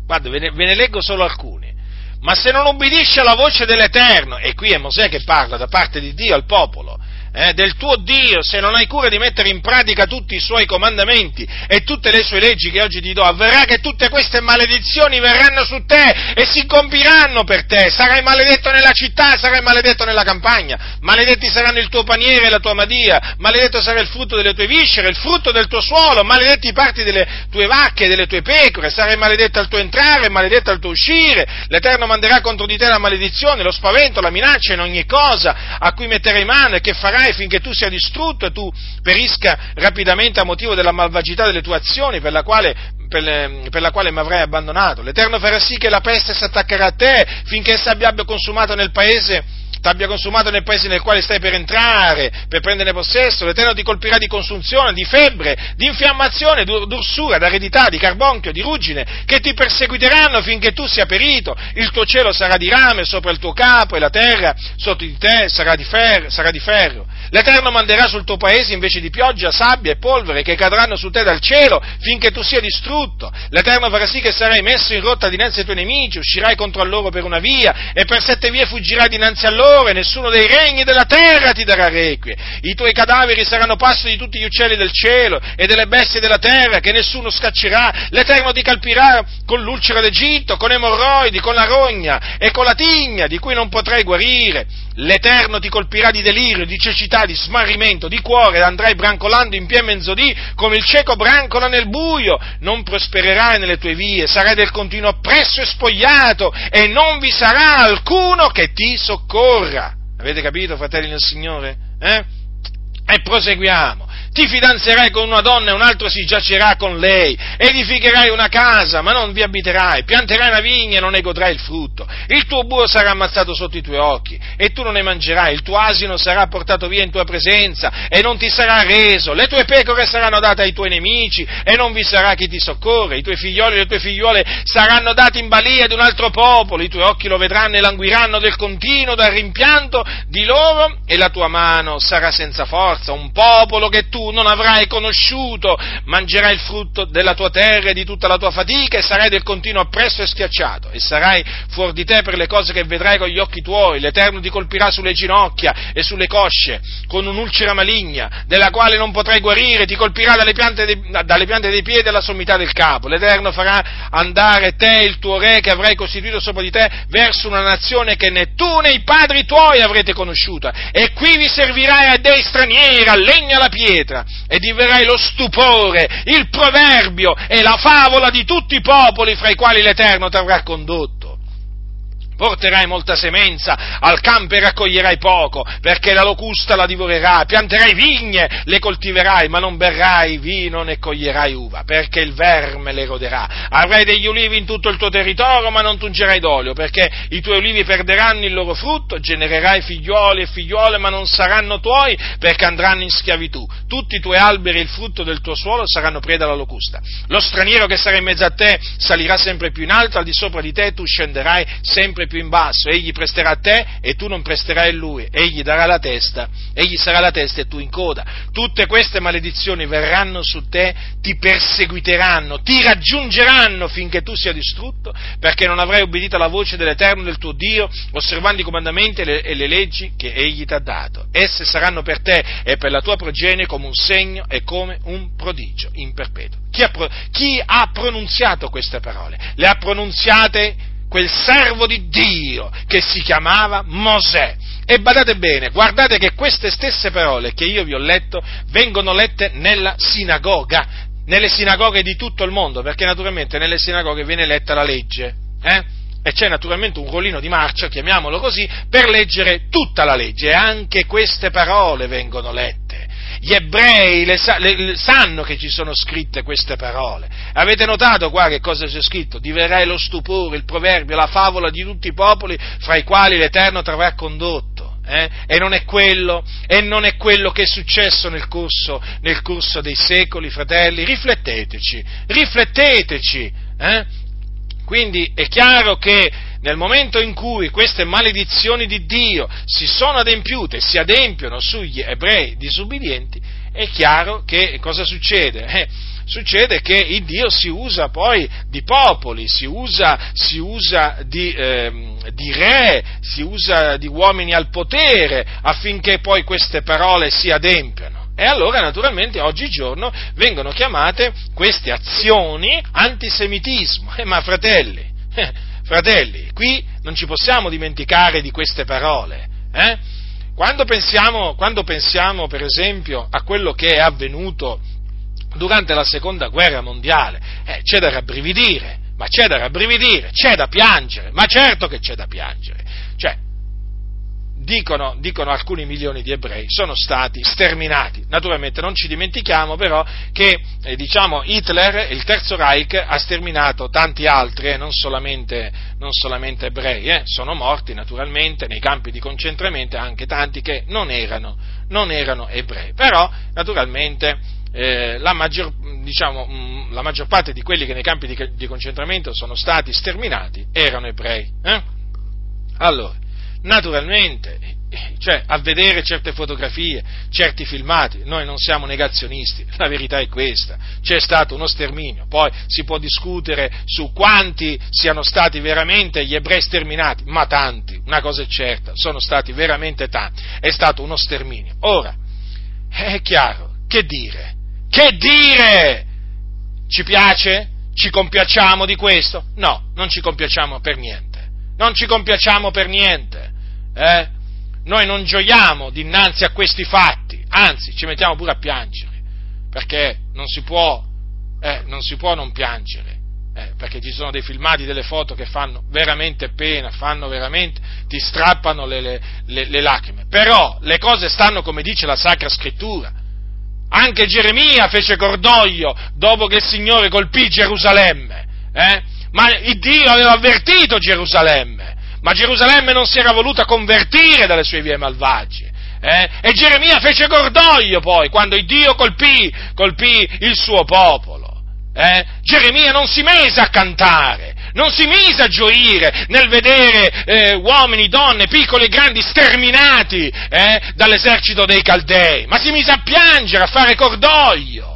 S1: guarda, ve ne, ve ne leggo solo alcune. Ma se non ubbidisce alla voce dell'Eterno, e qui è Mosè che parla da parte di Dio al popolo, eh, del tuo Dio, se non hai cura di mettere in pratica tutti i suoi comandamenti e tutte le sue leggi che oggi ti do, avverrà che tutte queste maledizioni verranno su te e si compiranno per te. Sarai maledetto nella città, sarai maledetto nella campagna. Maledetti saranno il tuo paniere e la tua madia, maledetto sarà il frutto delle tue viscere, il frutto del tuo suolo, maledetti i parti delle tue vacche e delle tue pecore, sarai maledetto al tuo entrare, maledetto al tuo uscire. L'Eterno manderà contro di te la maledizione, lo spavento, la minaccia in ogni cosa a cui metterai mano e che farai farai finché tu sia distrutto e tu perisca rapidamente a motivo della malvagità delle tue azioni per la quale, per, per la quale mi avrai abbandonato. L'Eterno farà sì che la peste si attaccherà a te finché essa abbia consumato nel paese t'abbia consumato nel paese nel quale stai per entrare, per prenderne possesso, l'Eterno ti colpirà di consunzione, di febbre, di infiammazione, d'ursura, d'aridità, di carbonchio, di ruggine, che ti perseguiteranno finché tu sia perito, il tuo cielo sarà di rame sopra il tuo capo e la terra sotto di te sarà di, ferro, sarà di ferro. L'Eterno manderà sul tuo paese invece di pioggia, sabbia e polvere che cadranno su te dal cielo finché tu sia distrutto. L'Eterno farà sì che sarai messo in rotta dinanzi ai tuoi nemici, uscirai contro loro per una via e per sette vie fuggirai dinanzi a loro e nessuno dei regni della terra ti darà requie. I tuoi cadaveri saranno pasto di tutti gli uccelli del cielo e delle bestie della terra che nessuno scaccerà. L'Eterno ti calpirà con l'ulcera d'Egitto, con emorroidi, con la rogna e con la tigna di cui non potrai guarire. L'Eterno ti colpirà di delirio, di cecità, di smarrimento, di cuore, andrai brancolando in pie mezzodì come il cieco brancola nel buio. Non prospererai nelle tue vie, sarai del continuo oppresso e spogliato, e non vi sarà alcuno che ti soccorra. Avete capito, fratelli del Signore? Eh? E proseguiamo ti fidanzerai con una donna e un altro si giacerà con lei, edificherai una casa, ma non vi abiterai, pianterai una vigna e non ne godrai il frutto, il tuo buo sarà ammazzato sotto i tuoi occhi e tu non ne mangerai, il tuo asino sarà portato via in tua presenza e non ti sarà reso, le tue pecore saranno date ai tuoi nemici e non vi sarà chi ti soccorre, i tuoi figlioli e le tue figliuole saranno dati in balia di un altro popolo, i tuoi occhi lo vedranno e languiranno del continuo dal rimpianto di loro e la tua mano sarà senza forza, un popolo che tu tu non avrai conosciuto, mangerai il frutto della tua terra e di tutta la tua fatica e sarai del continuo oppresso e schiacciato. E sarai fuori di te per le cose che vedrai con gli occhi tuoi, l'Eterno ti colpirà sulle ginocchia e sulle cosce con un'ulcera maligna, della quale non potrai guarire, ti colpirà dalle piante, dei, dalle piante dei piedi alla sommità del capo, l'Eterno farà andare te, il tuo re che avrai costituito sopra di te, verso una nazione che né tu né i padri tuoi avrete conosciuta, e qui vi servirai a dei stranieri, a legna alla pietra, e diverrai lo stupore, il proverbio e la favola di tutti i popoli fra i quali l'Eterno ti avrà condotto porterai molta semenza, al campo e raccoglierai poco, perché la locusta la divorerà, pianterai vigne, le coltiverai, ma non berrai vino né coglierai uva, perché il verme le roderà. Avrai degli ulivi in tutto il tuo territorio, ma non tungerai d'olio, perché i tuoi ulivi perderanno il loro frutto, genererai figlioli e figliuole, ma non saranno tuoi, perché andranno in schiavitù. Tutti i tuoi alberi e il frutto del tuo suolo saranno preda alla locusta. Lo straniero che sarà in mezzo a te salirà sempre più in alto, al di sopra di te tu scenderai sempre più in basso, egli presterà a te e tu non presterai a lui, egli darà la testa, egli sarà la testa e tu in coda. Tutte queste maledizioni verranno su te, ti perseguiteranno, ti raggiungeranno finché tu sia distrutto, perché non avrai obbedito alla voce dell'Eterno del tuo Dio, osservando i comandamenti e le, e le leggi che egli ti ha dato. Esse saranno per te e per la tua progenie come un segno e come un prodigio in perpetuo. Chi ha, chi ha pronunziato queste parole? Le ha pronunziate quel servo di Dio che si chiamava Mosè. E badate bene, guardate che queste stesse parole che io vi ho letto vengono lette nella sinagoga, nelle sinagoghe di tutto il mondo, perché naturalmente nelle sinagoghe viene letta la legge. Eh? E c'è naturalmente un rollino di marcia, chiamiamolo così, per leggere tutta la legge e anche queste parole vengono lette gli ebrei le, le, sanno che ci sono scritte queste parole. Avete notato qua che cosa c'è scritto? Diverrai lo stupore, il proverbio, la favola di tutti i popoli fra i quali l'Eterno ti avrà condotto. Eh? E, non quello, e, non è quello, che è successo nel corso, nel corso dei secoli, fratelli. Rifletteteci, rifletteteci. Eh? Quindi è chiaro che nel momento in cui queste maledizioni di Dio si sono adempiute si adempiono sugli ebrei disubbidienti, è chiaro che cosa succede? Eh, succede che il Dio si usa poi di popoli, si usa, si usa di, eh, di, re, si usa di uomini al potere affinché poi queste parole si adempiano. E allora naturalmente oggigiorno vengono chiamate queste azioni antisemitismo. Eh, ma fratelli, eh, Fratelli, qui non ci possiamo dimenticare di queste parole. Eh? Quando, pensiamo, quando pensiamo, per esempio, a quello che è avvenuto durante la seconda guerra mondiale, eh, c'è da rabbrividire, ma c'è da rabbrividire, c'è da piangere, ma certo che c'è da piangere. Cioè, dicono, dicono, alcuni milioni di ebrei, sono stati sterminati. Naturalmente non ci dimentichiamo però che eh, diciamo, Hitler, il Terzo Reich, ha sterminato tanti altri, eh, non, solamente, non, solamente, ebrei, eh, sono morti naturalmente nei campi di concentramento anche tanti che non erano, non erano ebrei. Però naturalmente eh, la, maggior, diciamo, mh, mm, la, maggior, parte di quelli che nei campi di, di concentramento sono stati sterminati erano ebrei. Eh? Allora, naturalmente, cioè a vedere certe fotografie, certi filmati, noi non siamo negazionisti, la verità è questa, c'è stato uno sterminio, poi si può discutere su quanti siano stati veramente gli ebrei sterminati, ma tanti, una cosa è certa, sono stati veramente tanti, è stato uno sterminio. Ora, è chiaro, che dire? Che dire? Ci piace? Ci compiacciamo di questo? No, non ci compiacciamo per niente non ci compiacciamo per niente, eh? noi non gioiamo dinanzi a questi fatti, anzi ci mettiamo pure a piangere, perché non si può, eh, non, si può non piangere, eh, perché ci sono dei filmati, delle foto che fanno veramente pena, fanno veramente, ti strappano le, le, le, le lacrime, però le cose stanno come dice la Sacra Scrittura, anche Geremia fece cordoglio dopo che il Signore colpì Gerusalemme, eh? Ma il Dio aveva avvertito Gerusalemme, ma Gerusalemme non si era voluta convertire dalle sue vie malvagie. Eh? E Geremia fece cordoglio poi quando il Dio colpì, colpì il suo popolo. Eh? Geremia non si mise a cantare, non si mise a gioire nel vedere eh, uomini, donne, piccoli e grandi sterminati eh, dall'esercito dei Caldei, ma si mise a piangere, a fare cordoglio.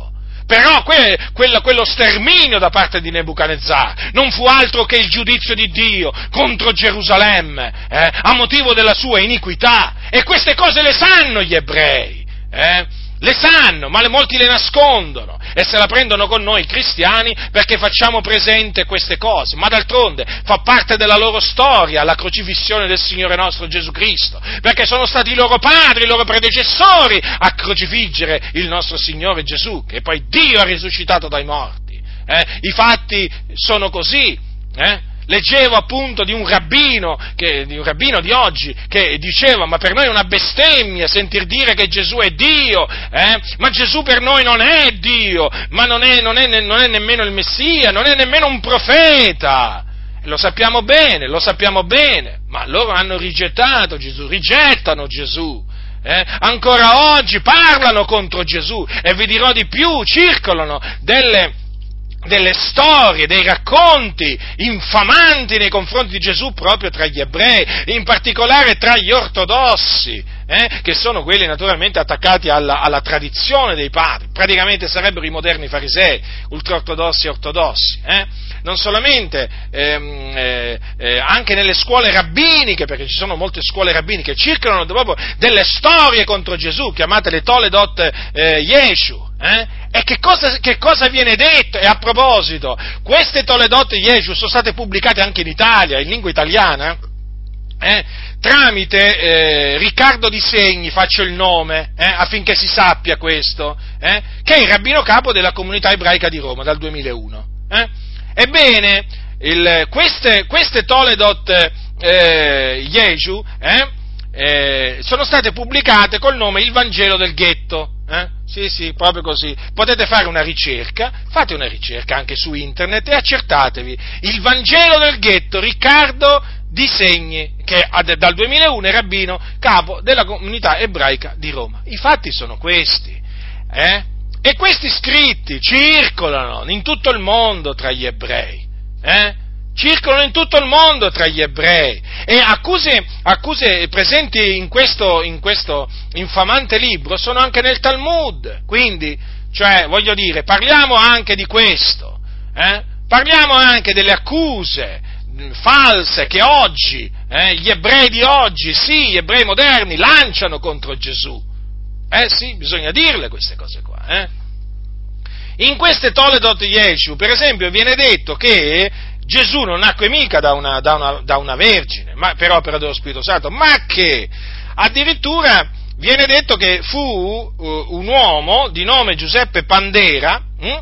S1: Però que, quello, quello, sterminio da parte di Nebuchadnezzar non fu altro che il giudizio di Dio contro Gerusalemme eh, a motivo della sua iniquità. E queste cose le sanno gli ebrei. Eh? Le sanno, ma molti le nascondono e se la prendono con noi cristiani perché facciamo presente queste cose, ma d'altronde fa parte della loro storia la crocifissione del Signore nostro Gesù Cristo, perché sono stati i loro padri, i loro predecessori a crocifiggere il nostro Signore Gesù, che poi Dio ha risuscitato dai morti. Eh? I fatti sono così. Eh? Leggevo appunto di un rabbino, che, di un rabbino di oggi che diceva ma per noi è una bestemmia sentir dire che Gesù è Dio, eh? ma Gesù per noi non è Dio, ma non è, non, è, non è nemmeno il Messia, non è nemmeno un profeta. Lo sappiamo bene, lo sappiamo bene, ma loro hanno rigettato Gesù, rigettano Gesù. Eh? Ancora oggi parlano contro Gesù e vi dirò di più, circolano delle, delle storie, dei racconti infamanti nei confronti di Gesù proprio tra gli ebrei, in particolare tra gli ortodossi, eh, che sono quelli naturalmente attaccati alla, alla, tradizione dei padri, praticamente sarebbero i moderni farisei, ultraortodossi e ortodossi. Eh. Non solamente, ehm, eh, eh, anche nelle scuole rabbiniche, perché ci sono molte scuole rabbiniche, circolano proprio delle storie contro Gesù, chiamate le Toledot eh, Yeshu, eh? E che cosa, che cosa, viene detto? E a proposito, queste Toledot Yeshu sono state pubblicate anche in Italia, in lingua italiana, eh? Tramite eh, Riccardo Di Segni, faccio il nome, eh? affinché si sappia questo, eh? che è il rabbino capo della comunità ebraica di Roma dal 2001. Eh? Ebbene, il, queste, queste, Toledot eh, Yeshu sono state pubblicate col nome Il Vangelo del Ghetto. Eh? Sì, sì, proprio così. Potete fare una ricerca, fate una ricerca anche su internet e accertatevi. Il Vangelo del ghetto, Riccardo Di Segni, che dal 2001 è rabbino capo della comunità ebraica di Roma. I fatti sono questi. Eh? E questi scritti circolano in tutto il mondo tra gli ebrei. Eh? circolano in tutto il mondo tra gli ebrei e accuse, accuse presenti in questo, in questo, infamante libro sono anche nel Talmud, quindi, cioè, voglio dire, parliamo anche di questo, eh? parliamo anche delle accuse false che oggi, eh, gli ebrei di oggi, sì, gli ebrei moderni, lanciano contro Gesù. Eh sì, bisogna dirle queste cose qua. Eh? In queste Toledot Yeshu, per esempio, viene detto che Gesù non nacque mica da una, da una, da una vergine, ma, per opera dello Spirito Santo, ma che addirittura viene detto che fu uh, un uomo di nome Giuseppe Pandera hm,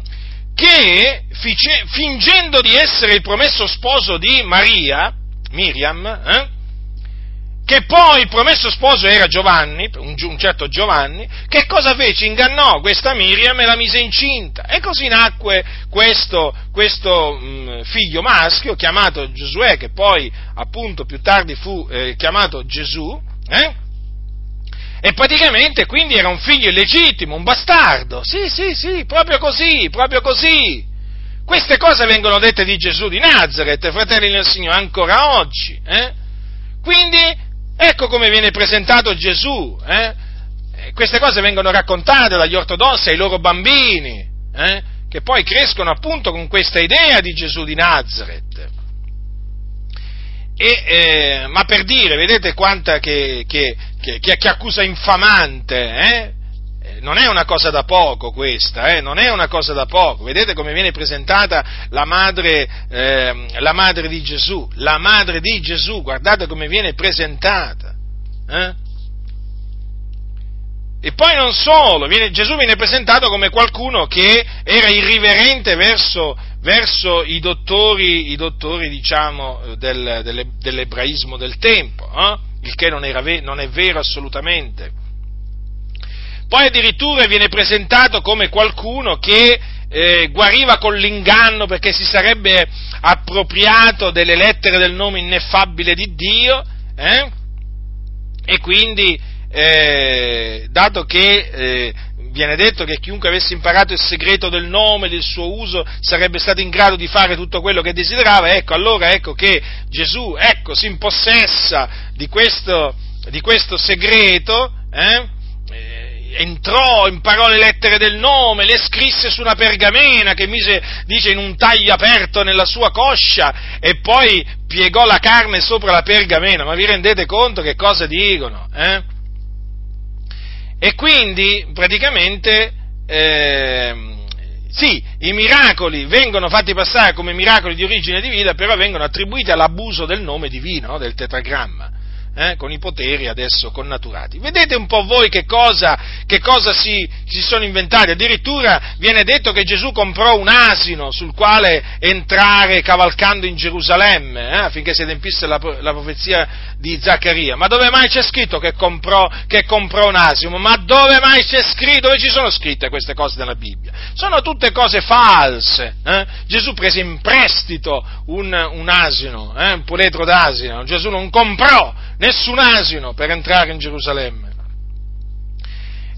S1: che fice, fingendo di essere il promesso sposo di Maria, Miriam, eh, che poi il promesso sposo era Giovanni, un, un, certo Giovanni, che cosa fece? Ingannò questa Miriam e la mise incinta. E così nacque questo, questo mh, figlio maschio chiamato Giosuè, che poi appunto più tardi fu eh, chiamato Gesù, eh? E praticamente quindi era un figlio illegittimo, un bastardo. Sì, sì, sì, proprio così, proprio così. Queste cose vengono dette di Gesù di Nazareth, fratelli del Signore, ancora oggi. Eh? Quindi Ecco come viene presentato Gesù. Eh? Queste cose vengono raccontate dagli ortodossi ai loro bambini, eh? che poi crescono appunto con questa idea di Gesù di Nazareth. E, eh, ma per dire, vedete quanta che, che, che, che accusa infamante, eh? non è una cosa da poco questa, eh? non è una cosa da poco. Vedete come viene presentata la madre, eh, la madre di Gesù, la madre di Gesù, guardate come viene presentata. Eh? E poi non solo, viene, Gesù viene presentato come qualcuno che era irriverente verso, verso i dottori, i dottori diciamo, del, dell'ebraismo del tempo, eh? il che non, era, non è vero assolutamente poi addirittura viene presentato come qualcuno che eh, guariva con l'inganno perché si sarebbe appropriato delle lettere del nome ineffabile di Dio eh? e quindi, eh, dato che eh, viene detto che chiunque avesse imparato il segreto del nome, del suo uso, sarebbe stato in grado di fare tutto quello che desiderava, ecco, allora ecco che Gesù, ecco, si impossessa di questo, di questo segreto, eh? entrò, imparò le lettere del nome, le scrisse su una pergamena che mise, dice, in un taglio aperto nella sua coscia e poi piegò la carne sopra la pergamena. Ma vi rendete conto che cosa dicono? Eh? E quindi, praticamente, eh, sì, i miracoli vengono fatti passare come miracoli di origine divina, però vengono attribuiti all'abuso del nome divino, del tetragramma eh, con i poteri adesso connaturati. Vedete un po' voi che cosa, che cosa si, si, sono inventati, addirittura viene detto che Gesù comprò un asino sul quale entrare cavalcando in Gerusalemme, eh, affinché si adempisse la, la, profezia di Zaccaria, ma dove mai c'è scritto che comprò, che comprò un asino? Ma dove mai c'è scritto? Dove ci sono scritte queste cose nella Bibbia? Sono tutte cose false. Eh? Gesù prese in prestito un, un asino, eh, un puledro d'asino, Gesù non comprò nessun asino per entrare in Gerusalemme.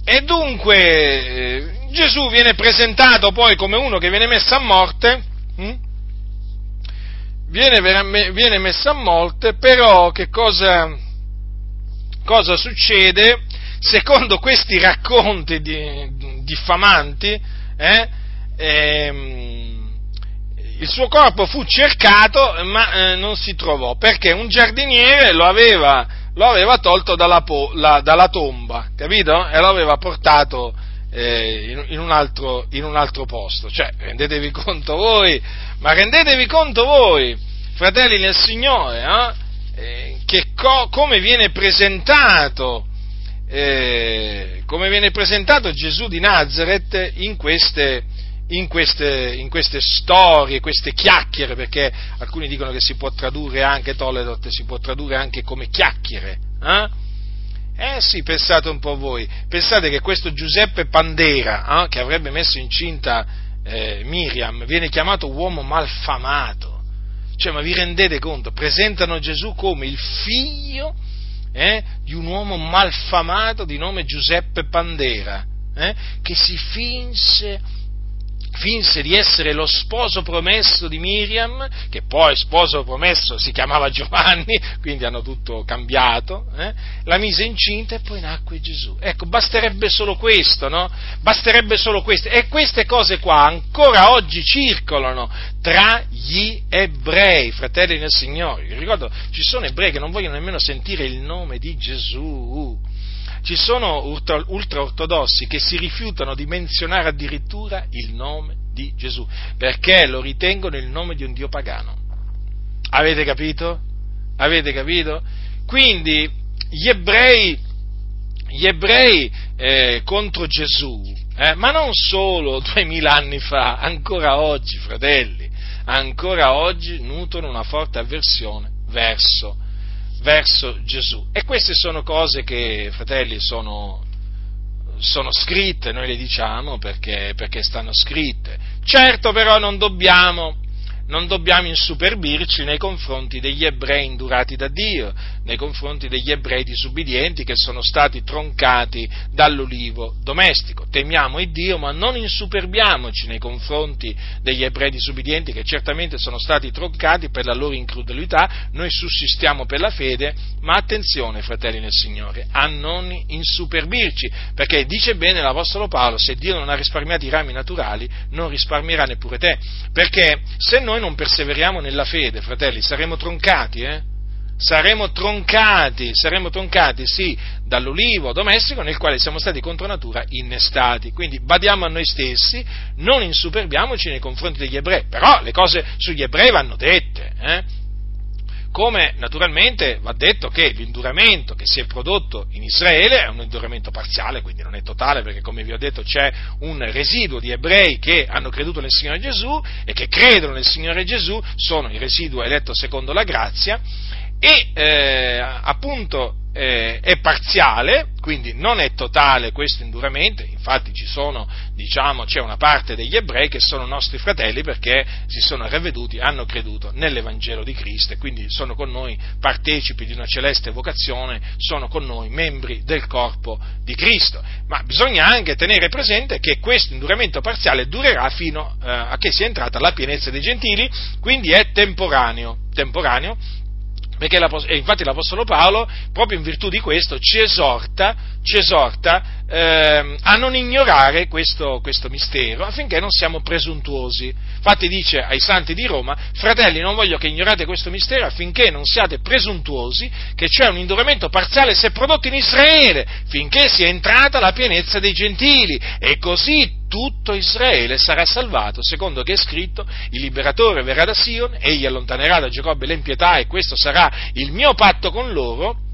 S1: E dunque eh, Gesù viene presentato poi come uno che viene messo a morte, hm? viene, viene, messo a morte, però che cosa, cosa succede? Secondo questi racconti di, diffamanti, eh, ehm, il suo corpo fu cercato ma eh, non si trovò perché un giardiniere lo aveva, lo aveva tolto dalla, po, la, dalla, tomba, capito? E lo aveva portato eh, in, in, un altro, in, un altro, posto. Cioè, rendetevi conto voi, ma rendetevi conto voi, fratelli nel Signore, eh? eh che co, come viene presentato. Eh, come viene presentato Gesù di Nazareth in queste, in queste, in queste, storie, queste chiacchiere, perché alcuni dicono che si può tradurre anche Toledot, si può tradurre anche come chiacchiere. Eh? Eh sì, pensate un po' voi, pensate che questo Giuseppe Pandera, eh, che avrebbe messo incinta eh, Miriam, viene chiamato uomo malfamato. Cioè, ma vi rendete conto? Presentano Gesù come il figlio eh, di un uomo malfamato di nome Giuseppe Pandera, eh, che si finse finse di essere lo sposo promesso di Miriam, che poi sposo promesso si chiamava Giovanni, quindi hanno tutto cambiato, eh? la mise incinta e poi nacque Gesù. Ecco, basterebbe solo questo, no? Basterebbe solo questo. E queste cose qua ancora oggi circolano tra gli ebrei, fratelli nel Signore. Ricordo, ci sono ebrei che non vogliono nemmeno sentire il nome di Gesù ci sono ultraortodossi che si rifiutano di menzionare addirittura il nome di Gesù, perché lo ritengono il nome di un Dio pagano. Avete capito? Avete capito? Quindi gli ebrei, gli ebrei eh, contro Gesù, eh, ma non solo duemila anni fa, ancora oggi, fratelli, ancora oggi nutrono una forte avversione verso verso Gesù. E queste sono cose che, fratelli, sono, sono scritte, noi le diciamo perché, perché stanno scritte. Certo però non dobbiamo non dobbiamo insuperbirci nei confronti degli ebrei indurati da Dio, nei confronti degli ebrei disubbidienti che sono stati troncati dall'ulivo domestico. Temiamo il Dio, ma non insuperbiamoci nei confronti degli ebrei disubbidienti che certamente sono stati troncati per la loro incrudelità, noi sussistiamo per la fede, ma attenzione, fratelli nel Signore, a non insuperbirci, perché dice bene l'Apostolo Paolo, se Dio non ha risparmiato i rami naturali, non risparmierà neppure te, perché se noi non perseveriamo nella fede, fratelli, saremo troncati, eh? Saremo troncati, saremo troncati, sì, dall'ulivo domestico nel quale siamo stati contro natura innestati. Quindi badiamo a noi stessi, non insuperbiamoci nei confronti degli ebrei, però le cose sugli ebrei vanno dette, eh? come naturalmente va detto che l'induramento che si è prodotto in Israele è un induramento parziale, quindi non è totale, perché come vi ho detto c'è un residuo di ebrei che hanno creduto nel Signore Gesù e che credono nel Signore Gesù, sono il residuo eletto secondo la grazia, e eh, appunto eh, è parziale, quindi non è totale questo induramento, infatti ci sono, diciamo, c'è una parte degli ebrei che sono nostri fratelli perché si sono ravveduti, hanno creduto nell'Evangelo di Cristo e quindi sono con noi partecipi di una celeste vocazione, sono con noi membri del corpo di Cristo. Ma bisogna anche tenere presente che questo induramento parziale durerà fino eh, a che sia entrata la pienezza dei gentili, quindi è temporaneo, temporaneo perché infatti l'Apostolo Paolo, proprio in virtù di questo, ci esorta, ci esorta eh, a non ignorare questo, questo, mistero affinché non siamo presuntuosi. Infatti dice ai santi di Roma, fratelli non voglio che ignorate questo mistero affinché non siate presuntuosi, che c'è un induramento parziale se prodotto in Israele, finché sia entrata la pienezza dei gentili, e così tutto Israele sarà salvato, secondo che è scritto, il liberatore verrà da Sion, egli allontanerà da Giacobbe l'empietà e questo sarà il mio patto con loro,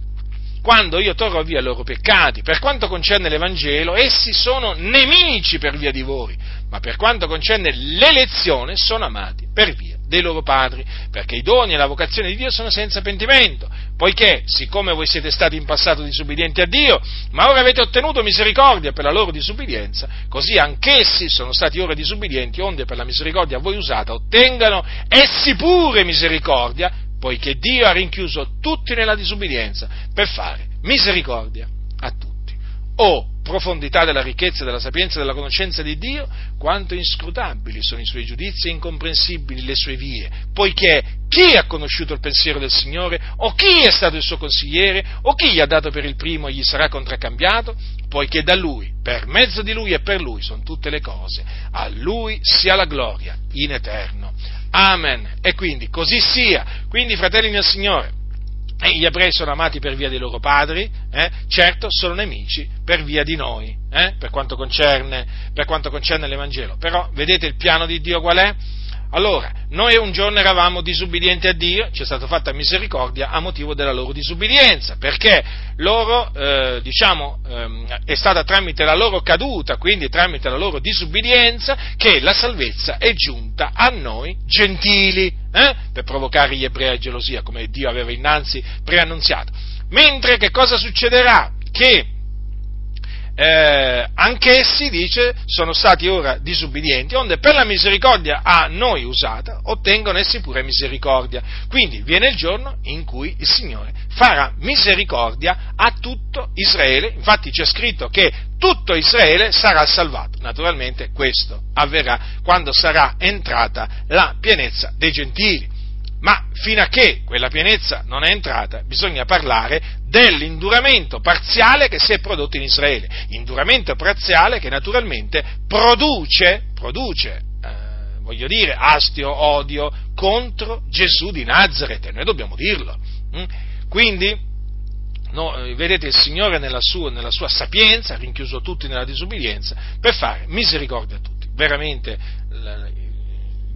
S1: quando io torrò via i loro peccati. Per quanto concerne l'Evangelo, essi sono nemici per via di voi, ma per quanto concerne l'elezione sono amati per via dei loro padri, perché i doni e la vocazione di Dio sono senza pentimento, poiché, siccome voi siete stati in passato disubbidienti a Dio, ma ora avete ottenuto misericordia per la loro disubbidienza, così anch'essi sono stati ora disubbidienti, onde per la misericordia a voi usata ottengano essi pure misericordia, poiché Dio ha rinchiuso tutti nella disubbidienza per fare misericordia a tutti. O profondità della ricchezza, della sapienza e della conoscenza di Dio, quanto inscrutabili sono i suoi giudizi e incomprensibili le sue vie, poiché chi ha conosciuto il pensiero del Signore, o chi è stato il suo consigliere, o chi gli ha dato per il primo gli sarà contraccambiato, poiché da lui, per mezzo di lui e per lui sono tutte le cose, a lui sia la gloria in eterno. Amen. E quindi così sia. Quindi, fratelli del Signore, eh, gli ebrei sono amati per via dei loro padri, eh? certo sono nemici per via di noi, eh? per, quanto concerne, per quanto concerne l'Evangelo. Però vedete il piano di Dio qual è? Allora, noi un giorno eravamo disubbidienti a Dio, ci è stata fatta misericordia a motivo della loro disubbidienza, perché loro, eh, diciamo, eh, è stata tramite la loro caduta, quindi tramite la loro disubbidienza, che la salvezza è giunta a noi gentili, eh, per provocare gli ebrei a gelosia, come Dio aveva innanzi preannunziato. Mentre che cosa succederà? Che eh, anch'essi, dice, sono stati ora disubbidienti, onde per la misericordia a noi usata ottengono essi pure misericordia. Quindi viene il giorno in cui il Signore farà misericordia a tutto Israele, infatti c'è scritto che tutto Israele sarà salvato. Naturalmente questo avverrà quando sarà entrata la pienezza dei gentili ma fino a che quella pienezza non è entrata bisogna parlare dell'induramento parziale che si è prodotto in Israele, induramento parziale che naturalmente produce, produce eh, voglio dire, astio, odio contro Gesù di Nazareth, e noi dobbiamo dirlo. Mm? Quindi, no, vedete, il Signore nella sua, nella sua sapienza rinchiuso tutti nella disubbidienza per fare misericordia a tutti. Veramente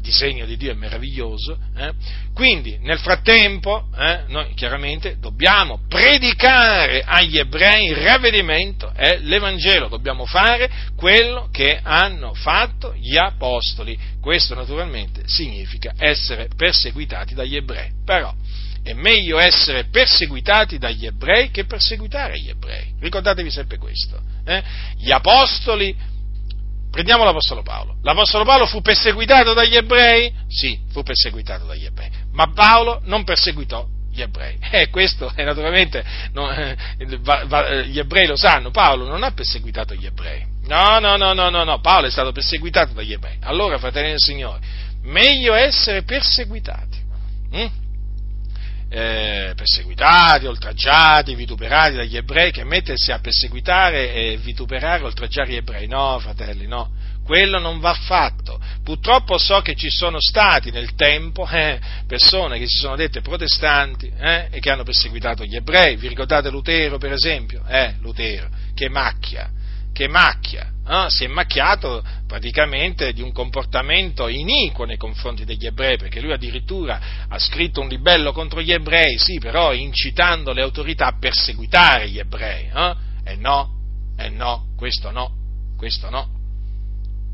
S1: disegno di Dio è meraviglioso. Eh? Quindi, nel frattempo, eh, noi chiaramente dobbiamo predicare agli ebrei il ravvedimento e l'Evangelo, dobbiamo fare quello che hanno fatto gli apostoli. Questo naturalmente significa essere perseguitati dagli ebrei. Però è meglio essere perseguitati dagli ebrei che perseguitare gli ebrei. Ricordatevi sempre questo. Eh? Gli apostoli Prendiamo l'Apostolo Paolo. L'Apostolo Paolo fu perseguitato dagli ebrei? Sì, fu perseguitato dagli ebrei. Ma Paolo non perseguitò gli ebrei. E eh, questo è naturalmente, no, eh, va, va, gli ebrei lo sanno, Paolo non ha perseguitato gli ebrei. No, no, no, no, no, no, Paolo è stato perseguitato dagli ebrei. Allora, fratelli del Signore, meglio essere perseguitati. Hm? Eh, perseguitati, oltraggiati, vituperati dagli ebrei, che mettersi a perseguitare e vituperare, oltraggiare gli ebrei. No, fratelli, no. Quello non va fatto. Purtroppo so che ci sono stati nel tempo eh, persone che si sono dette protestanti eh, e che hanno perseguitato gli ebrei. Vi ricordate Lutero, per esempio? Eh, Lutero, che macchia, che macchia eh, si è macchiato praticamente di un comportamento iniquo nei confronti degli ebrei, perché lui addirittura ha scritto un libello contro gli ebrei, sì, però incitando le autorità a perseguitare gli ebrei. Eh? E no, e no, questo no, questo no.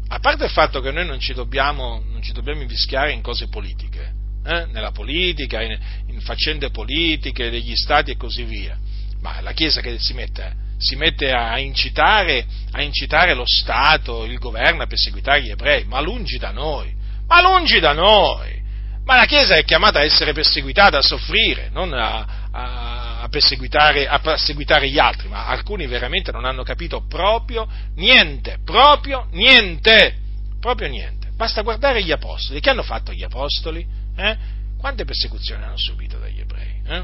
S1: A parte il fatto che noi non ci dobbiamo, non ci dobbiamo invischiare in cose politiche, eh? nella politica, in, in faccende politiche degli stati e così via Ma la Chiesa che si mette? Si mette a incitare, a incitare lo Stato, il governo a perseguitare gli ebrei, ma lungi da noi, ma lungi da noi! Ma la Chiesa è chiamata a essere perseguitata, a soffrire, non a, a, perseguitare, a perseguitare gli altri, ma alcuni veramente non hanno capito proprio niente, proprio niente, proprio niente. Basta guardare gli apostoli. Che hanno fatto gli apostoli? Eh? Quante persecuzioni hanno subito dagli ebrei? Eh?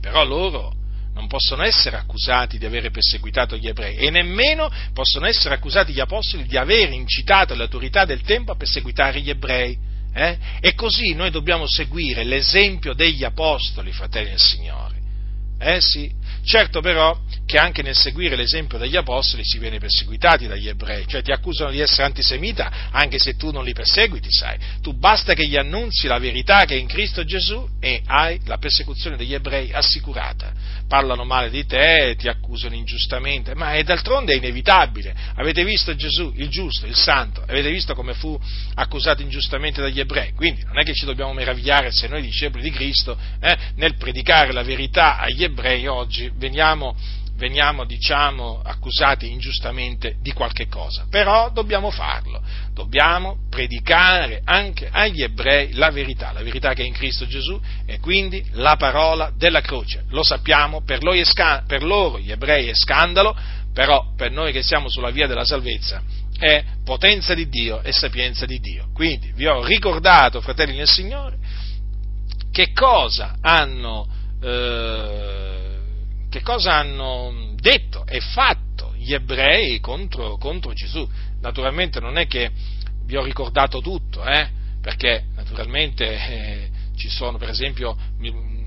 S1: Però loro non possono essere accusati di avere perseguitato gli ebrei e nemmeno possono essere accusati gli apostoli di aver incitato le autorità del tempo a perseguitare gli ebrei. Eh? E così noi dobbiamo seguire l'esempio degli apostoli, fratelli del Signore. Eh sì, certo però che anche nel seguire l'esempio degli apostoli si viene perseguitati dagli ebrei, cioè ti accusano di essere antisemita anche se tu non li perseguiti, sai. Tu basta che gli annunzi la verità che è in Cristo Gesù e hai la persecuzione degli ebrei assicurata. Parlano male di te, ti accusano ingiustamente, ma è d'altronde inevitabile. Avete visto Gesù, il giusto, il santo, avete visto come fu accusato ingiustamente dagli ebrei, quindi non è che ci dobbiamo meravigliare se noi discepoli di Cristo eh, nel predicare la verità agli ebrei oggi veniamo veniamo, diciamo, accusati ingiustamente di qualche cosa, però dobbiamo farlo, dobbiamo predicare anche agli ebrei la verità, la verità che è in Cristo Gesù e quindi la parola della croce. Lo sappiamo, per sca- per loro gli ebrei è scandalo, però per noi che siamo sulla via della salvezza è potenza di Dio e sapienza di Dio. Quindi vi ho ricordato, fratelli nel Signore, che cosa hanno... Eh, che cosa hanno detto e fatto gli ebrei contro, contro Gesù. Naturalmente non è che vi ho ricordato tutto, eh, perché naturalmente eh, ci sono, per esempio,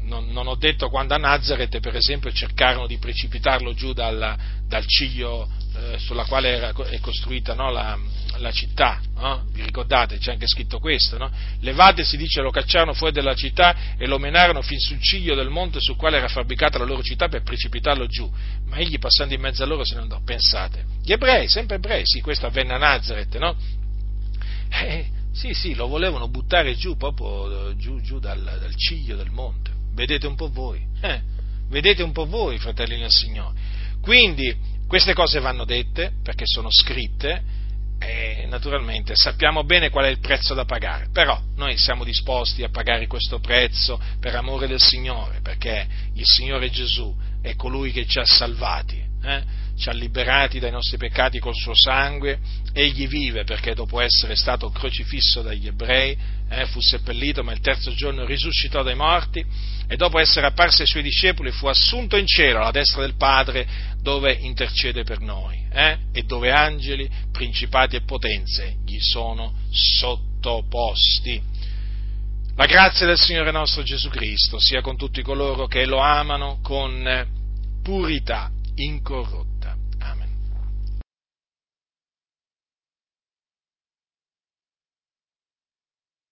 S1: non, non, ho detto quando a Nazareth, per esempio, cercarono di precipitarlo giù dal, dal ciglio eh, sulla quale era, è costruita no, la, la, città, no? vi ricordate? C'è anche scritto questo, no? Levate, si dice, lo cacciarono fuori dalla città e lo menarono fin sul ciglio del monte sul quale era fabbricata la loro città per precipitarlo giù, ma egli passando in mezzo a loro se ne andò, pensate. Gli ebrei, sempre ebrei, sì, questo avvenne a Nazareth, no? Eh, sì, sì, lo volevano buttare giù, proprio eh, giù, giù dal, dal ciglio del monte. Vedete un po' voi, eh? Vedete un po' voi, fratelli del Signore. Quindi, queste cose vanno dette perché sono scritte e naturalmente sappiamo bene qual è il prezzo da pagare, però noi siamo disposti a pagare questo prezzo per amore del Signore, perché il Signore Gesù è colui che ci ha salvati, eh? ci ha liberati dai nostri peccati col suo sangue, egli vive perché dopo essere stato crocifisso dagli ebrei, eh, fu seppellito, ma il terzo giorno risuscitò dai morti e dopo essere apparso ai suoi discepoli fu assunto in cielo alla destra del Padre dove intercede per noi eh, e dove angeli, principati e potenze gli sono sottoposti. La grazia del Signore nostro Gesù Cristo sia con tutti coloro che lo amano con purità incorrotta